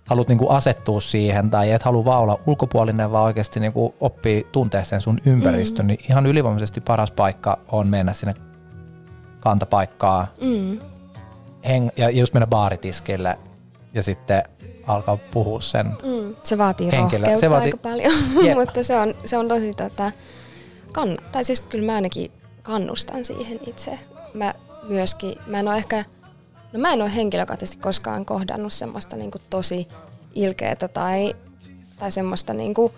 haluat niin kuin asettua siihen tai et halua vaan olla ulkopuolinen, vaan oikeasti niin kuin oppii tuntea sen sun ympäristön, mm. niin ihan ylivoimaisesti paras paikka on mennä sinne kantapaikkaa mm. heng- ja just mennä baaritiskille ja sitten alkaa puhua sen mm. Se vaatii henkilö. rohkeutta se vaatii... aika paljon, mutta se on, se on tosi tota, kann- tai siis kyllä mä ainakin kannustan siihen itse. Mä myöskin, mä en ole ehkä, no mä en ole henkilökohtaisesti koskaan kohdannut semmoista niinku tosi ilkeätä tai, tai semmoista niinku,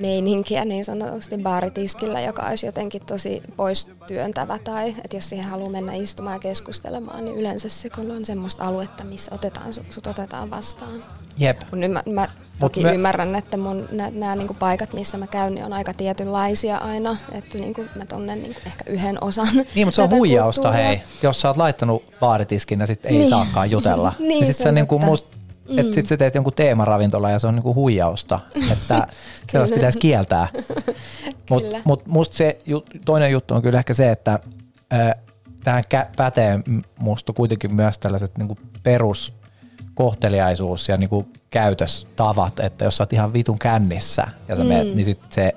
meininkiä niin sanotusti baaritiskillä, joka olisi jotenkin tosi pois työntävä tai että jos siihen haluaa mennä istumaan ja keskustelemaan, niin yleensä se kun on semmoista aluetta, missä otetaan, sut otetaan vastaan. Jep. Kun nyt mä, mä toki me... ymmärrän, että mun nämä niinku paikat, missä mä käyn, niin on aika tietynlaisia aina, että niinku mä tunnen niinku ehkä yhden osan. Niin, mutta se on huijausta, kulttuuria. hei. Jos sä oot laittanut baaritiskin ja sitten ei niin. saakaan jutella, niin, niin sitten sä niinku Mm. Että sitten sä teet jonkun teemaravintola ja se on niinku huijausta, että sellaista pitäisi kieltää. Mutta mut musta se toinen juttu on kyllä ehkä se, että äh, tähän pätee musta kuitenkin myös tällaiset niinku peruskohteliaisuus ja niinku käytöstavat, että jos sä oot ihan vitun kännissä ja sä mm. meet, niin sit se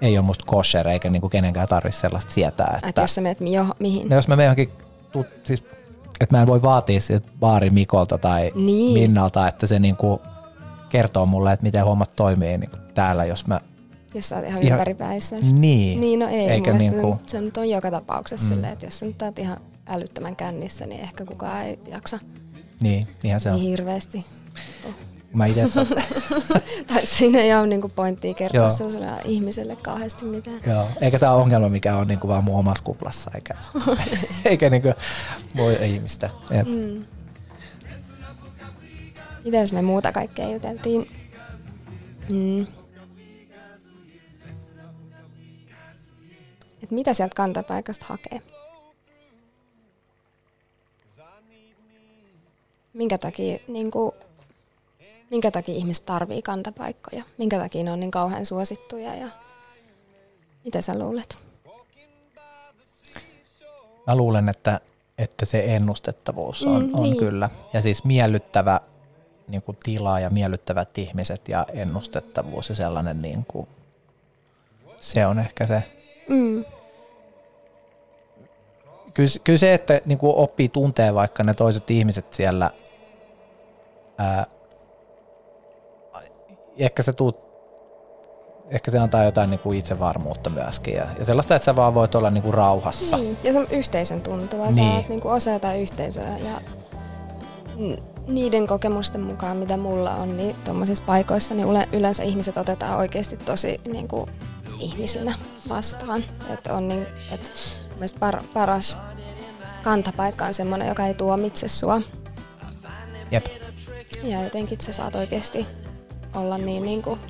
ei ole musta kosher eikä niinku kenenkään tarvitse sellaista sietää. Että, Et jos sä meet jo, mihin? No jos mä menen johonkin, siis että mä en voi vaatia siltä baari Mikolta tai niin. Minnalta, että se niinku kertoo mulle, että miten hommat toimii niinku täällä, jos mä jos sä oot ihan, ihan ympäripäissä. Niin. Niin, no ei. Eikä niinku... se nyt on joka tapauksessa mm. silleen, että jos sä nyt oot ihan älyttömän kännissä, niin ehkä kukaan ei jaksa niin, ihan se niin on. hirveästi. Oh. Mä itse tai siinä ei ole niinku pointtia kertoa sellaiselle ihmiselle kauheasti mitään. Joo, eikä tämä ongelma, mikä on niinku vaan mun omassa kuplassa, eikä, eikä niinku voi ihmistä. Mm. Mitäs me muuta kaikkea juteltiin? Mm. Et mitä sieltä kantapaikasta hakee? Minkä takia niin kuin, minkä takia ihmiset tarvii kantapaikkoja, minkä takia ne on niin kauhean suosittuja ja mitä sä luulet? Mä luulen, että, että se ennustettavuus on, mm, on niin. kyllä. Ja siis miellyttävä niin kuin tila ja miellyttävät ihmiset ja ennustettavuus ja sellainen, niin kuin, se on ehkä se. Mm. Kyllä, kyllä se, että niin kuin oppii tuntee vaikka ne toiset ihmiset siellä ää, ehkä se tuut, ehkä se antaa jotain niin kuin itsevarmuutta myöskin ja, ja sellaista, että sä vaan voit olla niin kuin rauhassa. Niin, ja se on yhteisön tuntuva, niin. sä oot niin kuin osa jotain yhteisöä ja niiden kokemusten mukaan, mitä mulla on, niin tuommoisissa paikoissa niin yleensä ihmiset otetaan oikeasti tosi niin kuin, ihmisinä vastaan. Että on niin, että par, paras kantapaikka on semmoinen, joka ei tuomitse sua. Jep. Ja jotenkin sä saat oikeasti olla niin, niin kuin,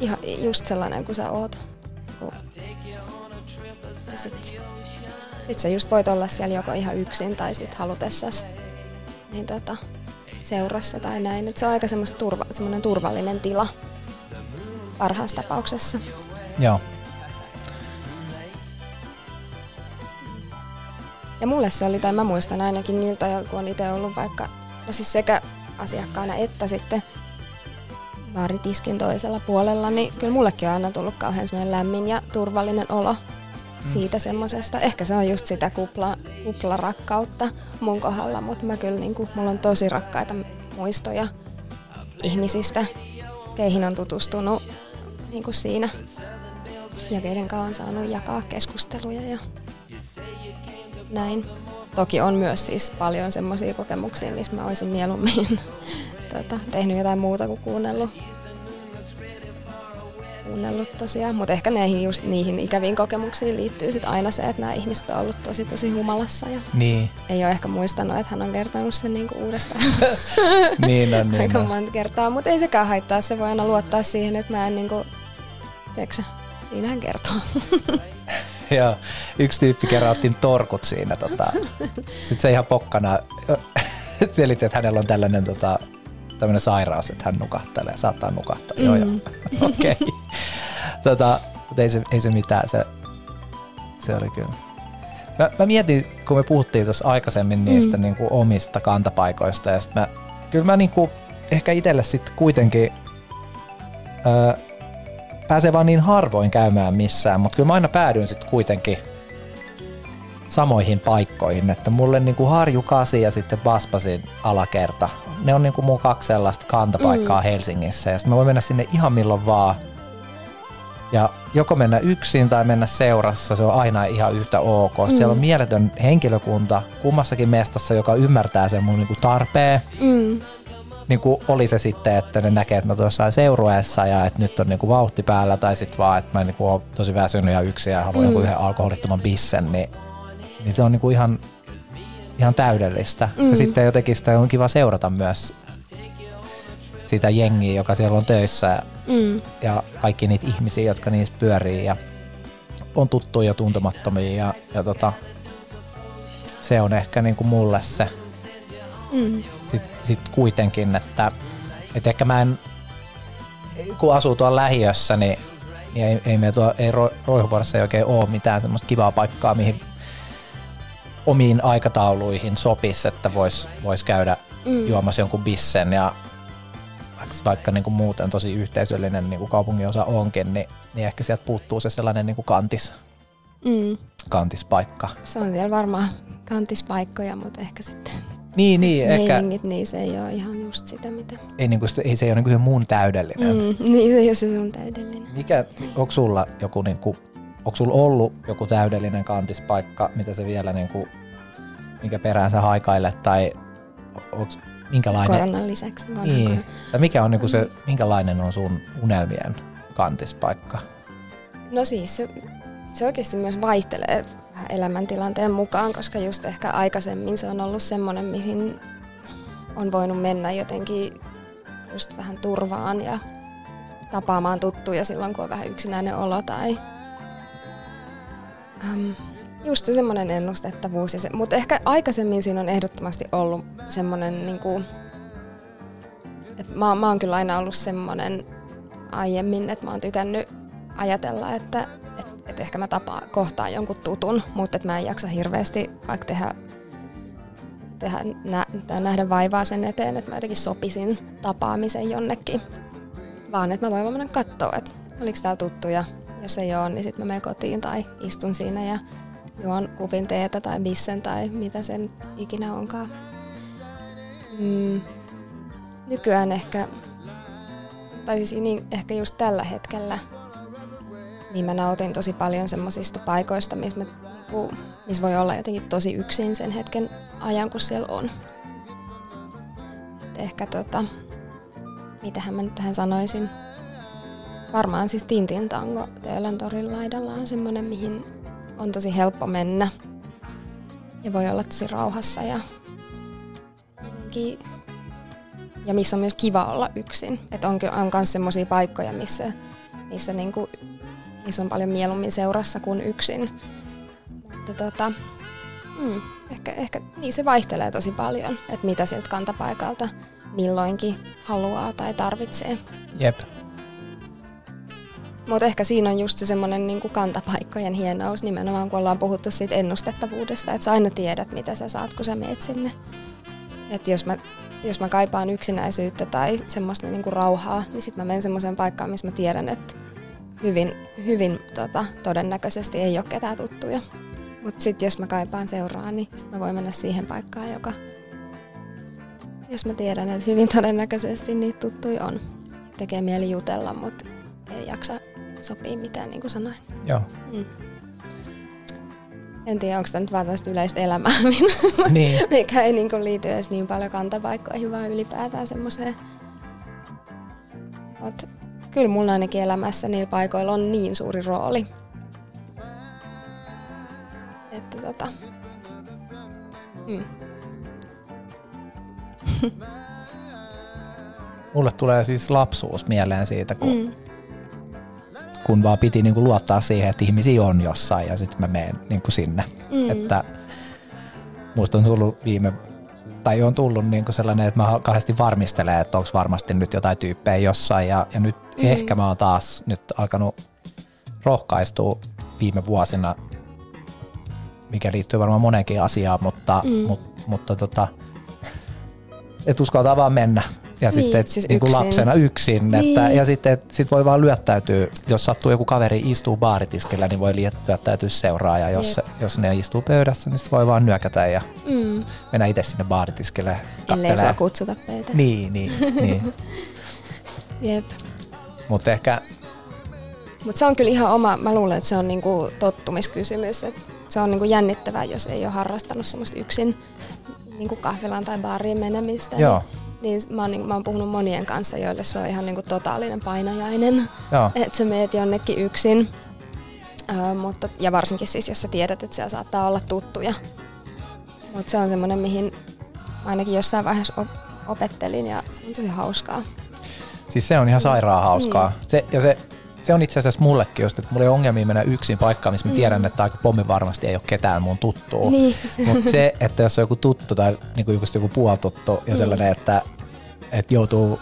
ihan just sellainen kuin sä oot. Ja sit, sit sä just voit olla siellä joko ihan yksin tai sit halutessas niin tota, seurassa tai näin. Et se on aika turva, semmoinen turvallinen tila parhaassa tapauksessa. Joo. Ja mulle se oli, tai mä muistan ainakin niiltä, kun on itse ollut vaikka, no siis sekä asiakkaana että sitten baaritiskin toisella puolella, niin kyllä mullekin on aina tullut kauhean semmoinen lämmin ja turvallinen olo mm. siitä semmoisesta. Ehkä se on just sitä kupla, kuplarakkautta mun kohdalla, mutta mä kyllä niin kuin, mulla on tosi rakkaita muistoja ihmisistä, keihin on tutustunut niin kuin siinä ja keiden kanssa on saanut jakaa keskusteluja ja näin. Toki on myös siis paljon semmoisia kokemuksia, missä mä olisin mieluummin tota, tehnyt jotain muuta kuin kuunnellut, kuunnellut tosiaan. Mutta ehkä näihin, just niihin ikäviin kokemuksiin liittyy sit aina se, että nämä ihmiset on ollut tosi tosi humalassa ja niin. ei ole ehkä muistanut, että hän on kertonut sen niinku uudestaan niin on, niin aika monta kertaa. Mutta ei sekään haittaa, se voi aina luottaa siihen, että mä en niinku, tiedätkö, siinähän kertoo. Joo, yksi tyyppi kerran otti torkut siinä. Tota. Sitten se ihan pokkana selitti, että hänellä on tällainen tota, tämmöinen sairaus, että hän nukahtelee, saattaa nukahtaa. Mm. Joo, joo. Okei. Okay. tota, mutta ei se, ei se mitään, se, se oli kyllä. Mä, mä mietin, kun me puhuttiin tuossa aikaisemmin niistä mm. niin kuin omista kantapaikoista, ja mä, kyllä mä niin kuin, ehkä itselle sitten kuitenkin öö, pääsee vaan niin harvoin käymään missään, mutta kyllä mä aina päädyin sitten kuitenkin samoihin paikkoihin, että mulle niin kuin Harju 8 ja sitten Baspasin alakerta, ne on niin kuin mun kaksi sellaista kantapaikkaa mm. Helsingissä ja sitten mä voin mennä sinne ihan milloin vaan ja joko mennä yksin tai mennä seurassa, se on aina ihan yhtä ok. Mm. Siellä on mieletön henkilökunta kummassakin mestassa, joka ymmärtää sen mun niinku tarpeen. Mm. niin kuin oli se sitten, että ne näkee, että mä tuossa seurueessa ja että nyt on niin kuin vauhti päällä tai sitten vaan, että mä niin kuin olen tosi väsynyt ja yksi ja haluan mm. joku yhden alkoholittoman bissen, niin, niin se on niin kuin ihan, ihan täydellistä. Mm. Ja sitten jotenkin sitä on kiva seurata myös sitä jengiä, joka siellä on töissä mm. ja kaikki niitä ihmisiä, jotka niissä pyörii ja on tuttuja ja tuntemattomia ja, ja tota, se on ehkä niin kuin mulle se. Mm. Sitten sit kuitenkin, että, että ehkä mä en, kun asuu tuolla lähiössä, niin, niin ei, ei, me tuo, ei Roihuvuorossa ei oikein ole mitään semmoista kivaa paikkaa, mihin omiin aikatauluihin sopisi, että voisi vois käydä mm. juomassa jonkun bissen ja vaikka niin kuin muuten tosi yhteisöllinen niin kuin kaupunginosa onkin, niin, niin ehkä sieltä puuttuu se sellainen niin kuin kantis, mm. kantispaikka. Se on siellä varmaan kantispaikkoja, mutta ehkä sitten niin, niin, ehkä... niin se ei ole ihan just sitä, mitä... Ei, niin kuin, ei se ole niin kuin se muun täydellinen. Mm, niin, se ei ole se sun täydellinen. Mikä, onko sulla joku, niin kuin, onko sulla ollut joku täydellinen kantispaikka, mitä se vielä, niin kuin, minkä perään sä haikailet, tai onko, minkälainen... Koronan lisäksi. Niin. Tai mikä on niin kuin se, minkälainen on sun unelmien kantispaikka? No siis se, se oikeasti myös vaihtelee elämäntilanteen mukaan, koska just ehkä aikaisemmin se on ollut semmoinen, mihin on voinut mennä jotenkin just vähän turvaan ja tapaamaan tuttuja silloin, kun on vähän yksinäinen olo tai um, just se semmoinen ennustettavuus. Se, mutta ehkä aikaisemmin siinä on ehdottomasti ollut semmoinen, niin kuin, että mä, mä oon kyllä aina ollut semmoinen aiemmin, että mä oon tykännyt ajatella, että että ehkä mä tapaan kohtaan jonkun tutun, mutta että mä en jaksa hirveästi vaikka tehdä, tehdä nä, nähdä vaivaa sen eteen, että mä jotenkin sopisin tapaamisen jonnekin. Vaan että mä voin vaan mennä katsoa, että oliko täällä tuttuja. Jos ei ole, niin sitten mä menen kotiin tai istun siinä ja juon kupin teetä tai bissen tai mitä sen ikinä onkaan. Mm, nykyään ehkä, tai siis niin, ehkä just tällä hetkellä niin mä nautin tosi paljon semmoisista paikoista, missä, mä, niinku, missä voi olla jotenkin tosi yksin sen hetken ajan, kun siellä on. Et ehkä tota, mitähän mä nyt tähän sanoisin. Varmaan siis Tintin tango Töölön torin laidalla on semmoinen, mihin on tosi helppo mennä. Ja voi olla tosi rauhassa ja ja missä on myös kiva olla yksin. Että on, on myös semmoisia paikkoja, missä, missä niinku missä on paljon mieluummin seurassa kuin yksin. Mutta tota, mm, ehkä, ehkä niin se vaihtelee tosi paljon, että mitä sieltä kantapaikalta milloinkin haluaa tai tarvitsee. Jep. Mutta ehkä siinä on just se semmoinen niin kantapaikkojen hienous nimenomaan, kun ollaan puhuttu siitä ennustettavuudesta, että sä aina tiedät, mitä sä saat, kun sä meet sinne. Että jos mä, jos mä kaipaan yksinäisyyttä tai semmoista niin kuin rauhaa, niin sitten mä menen semmoiseen paikkaan, missä mä tiedän, että hyvin, hyvin tota, todennäköisesti ei ole ketään tuttuja. Mutta sitten jos mä kaipaan seuraa, niin sit mä voin mennä siihen paikkaan, joka, jos mä tiedän, että hyvin todennäköisesti niitä tuttuja on. Tekee mieli jutella, mutta ei jaksa sopii mitään, niin kuin sanoin. Joo. Mm. En tiedä, onko tämä nyt vaan tästä yleistä elämää, niin. mikä ei niin kuin liity edes niin paljon kantapaikkoihin, vaan ylipäätään semmoiseen. Mutta kyllä mulla ainakin elämässä niillä paikoilla on niin suuri rooli. Että tota... Mm. Mulle tulee siis lapsuus mieleen siitä, kun, mm. Kun vaan piti niinku luottaa siihen, että ihmisiä on jossain ja sitten mä menen niinku sinne. Mm. Että muista on tullut viime tai on tullut niin kuin sellainen, että mä kahdesti varmistelen, että onko varmasti nyt jotain tyyppejä jossain. Ja, ja nyt mm. ehkä mä oon taas nyt alkanut rohkaistua viime vuosina, mikä liittyy varmaan moneenkin asiaan, mutta, mm. mutta, mutta tota, et uskaltaa vaan mennä ja niin, sitten siis niin kuin lapsena yksin. Niin. Että, ja sitten sit voi vaan lyöttäytyä, jos sattuu joku kaveri istuu baaritiskellä, niin voi lyöttäytyä seuraa. Ja jos, jos ne istuu pöydässä, niin sitten voi vaan nyökätä ja mm. mennä itse sinne baaritiskelle Ellei saa kutsuta pöytä. Niin, niin, niin. Jep. Mutta ehkä... Mutta se on kyllä ihan oma, mä luulen, että se on niinku tottumiskysymys. Et se on niinku jännittävää, jos ei ole harrastanut semmoista yksin niinku kahvilaan tai baariin menemistä. Joo. Niin Niin mä oon, niin, mä oon puhunut monien kanssa, joille se on ihan niin kuin totaalinen painajainen, että sä meet jonnekin yksin. Ö, mutta, ja varsinkin siis, jos sä tiedät, että siellä saattaa olla tuttuja. Mutta se on semmoinen, mihin ainakin jossain vaiheessa op- opettelin ja se on tosi hauskaa. Siis se on ihan sairaan hauskaa. Se, ja se, se on itse asiassa mullekin just, että mulla ei ole ongelmia mennä yksin paikkaan, missä mä tiedän, että aika pommin varmasti ei ole ketään mun tuttua. Niin. Mutta se, että jos on joku tuttu tai niinku just joku puoltuttu ja sellainen, että, että joutuu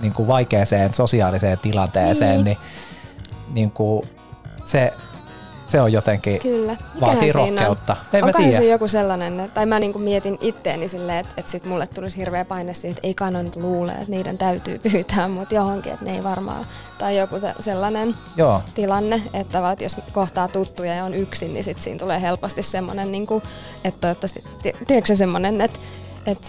niinku vaikeaseen sosiaaliseen tilanteeseen, Niin. niin, niin kuin se, se on jotenkin, Kyllä. vaatii Mikähän siinä on? rohkeutta. En mä Onkohan se tiedä. joku sellainen, että- tai mä niinku mietin itteeni silleen, että, että sit mulle tulisi hirveä paine siihen, että ei kai ne nyt luule, että niiden täytyy pyytää mut johonkin, että ne ei varmaan. Tai joku se- sellainen Joo, tilanne, että että jos kohtaa tuttuja ja on yksin, niin sit siinä tulee helposti semmoinen, niinku, että toivottavasti, ti- tiedätkö se semmoinen, että, että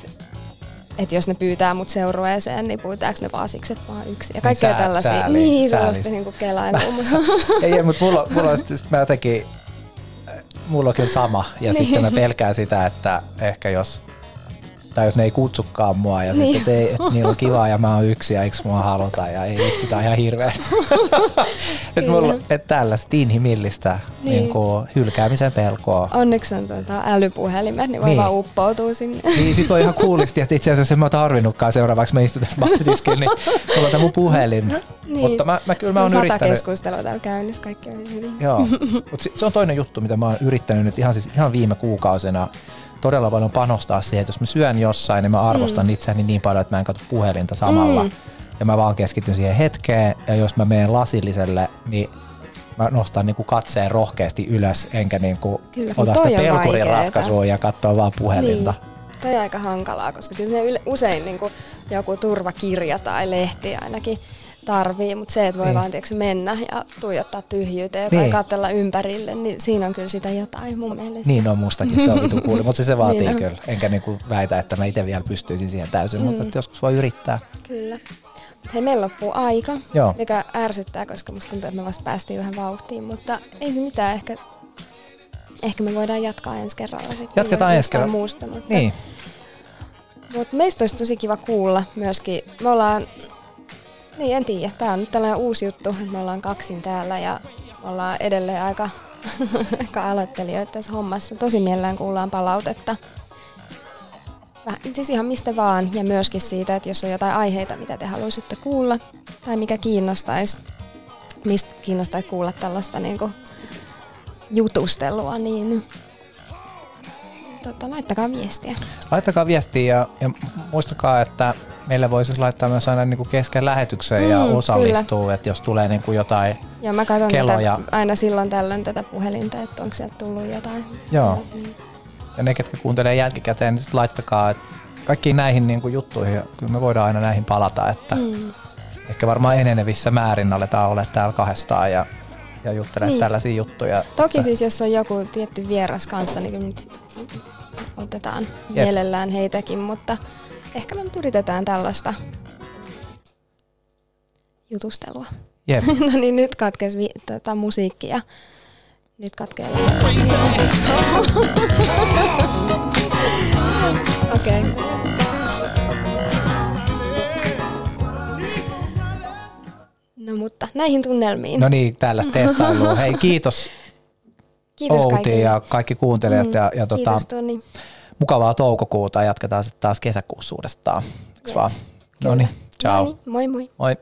että jos ne pyytää mut seurueeseen, niin pyytääkö ne vaan siksi, että mä oon yksin. Ja kaikkea sää- tällaisia. sääli- niin, sellaista niinku kelailua. mutta- ei, mutta mulla, mulla on sit mä jotenkin, mulla on kyllä sama. Ja Niin. sitten mä pelkään sitä, että ehkä jos, tai jos ne ei kutsukaan mua ja Niin. sitten, että, ei, että niillä on kivaa ja mä oon yksi ja eikö mua haluta ja ei vittu, tää on ihan hirveä. että mulla että tällaista inhimillistä niin. Niin. Kuin, hylkäämisen pelkoa. Onneksi on tuota älypuhelimet, niin voi Niin. vaan uppoutua sinne. Niin sit voi ihan kuulisti, että itse asiassa en mä oon tarvinnutkaan seuraavaksi mä istun tässä mahtitiskin, niin mulla on tää mun puhelin. Niin. Mutta mä, mä kyllä mä on oon sata yrittänyt. keskustelua täällä käynnissä, kaikki on hyvin. Joo, mutta se on toinen juttu, mitä mä oon yrittänyt nyt ihan, siis ihan viime kuukausina todella paljon panostaa siihen, että jos mä syön jossain, niin mä arvostan mm. itseäni niin paljon, että mä en katso puhelinta samalla. Mm. Ja mä vaan keskityn siihen hetkeen, ja jos mä menen lasilliselle, niin mä nostan niinku katseen rohkeasti ylös, enkä niinku Kyllä, kun ota sitä pelkurin ratkaisua ja katsoa vaan puhelinta. Niin. Toi on aika hankalaa, koska kyllä se usein niin kuin joku turvakirja tai lehti ainakin tarvii, mutta se, että voi Niin. niin. vaan tiedätkö, mennä ja tuijottaa tyhjyyteen Niin. tai katsella ympärille, niin siinä on kyllä sitä jotain mun mielestä. Niin on mustakin, se on vitu kuuli, mutta se vaatii Niin kyllä. Enkä niinku väitä, että mä itse vielä pystyisin siihen täysin, mm. mutta joskus voi yrittää. Kyllä. Hei, meillä loppuu aika, Joo. mikä ärsyttää, koska musta tuntuu, että me vasta päästiin vähän vauhtiin, mutta ei se mitään, ehkä, ehkä me voidaan jatkaa ensi kerralla sitten. Jatketaan ensi kerralla. muusta, mutta, Niin, mutta meistä olisi tosi kiva kuulla myöskin, me ollaan, niin en tiedä, tämä on nyt tällainen uusi juttu, että me ollaan kaksin täällä ja ollaan edelleen aika, aika aloittelijoita tässä hommassa. Tosi mielellään kuullaan palautetta. Vähän, siis ihan mistä vaan ja myöskin siitä, että jos on jotain aiheita, mitä te haluaisitte kuulla tai mikä kiinnostaisi, mistä kiinnostaisi kuulla tällaista niin kuin jutustelua, niin tota, laittakaa viestiä. Laittakaa viestiä ja, ja muistakaa, että meille voi siis laittaa myös aina niin kuin kesken lähetykseen ja Mm, osallistuu, että jos tulee niin kuin jotain, Ja mä katson Kelloja. tätä, aina silloin tällöin tätä puhelinta, että onko sieltä tullut jotain. joo, Mm. ja ne, ketkä kuuntelee jälkikäteen, niin sit laittakaa, että kaikkiin näihin niin kuin juttuihin, ja kyllä me voidaan aina näihin palata, että mm. Ehkä varmaan enenevissä määrin aletaan olla täällä kahdestaan ja, ja juttelee. Niin. tällaisia juttuja. Toki että- siis, jos on joku tietty vieras kanssa, niin kyllä nyt otetaan Jep. mielellään heitäkin, mutta ehkä me nyt yritetään tällaista jutustelua. Jep. no niin, nyt katkesi vi- tota, musiikki ja nyt katkee. Okei. Okay. No mutta näihin tunnelmiin. No niin, tällaista testailua. Hei, kiitos Kiitos Outi kaikille. ja kaikki kuuntelijat Mm, ja, ja tota, Kiitos Toni. Mukavaa toukokuuta. Jatketaan sitten taas kesäkuussa uudestaan. Jep. vaan? No niin, ciao. No niin, moi moi. Moi.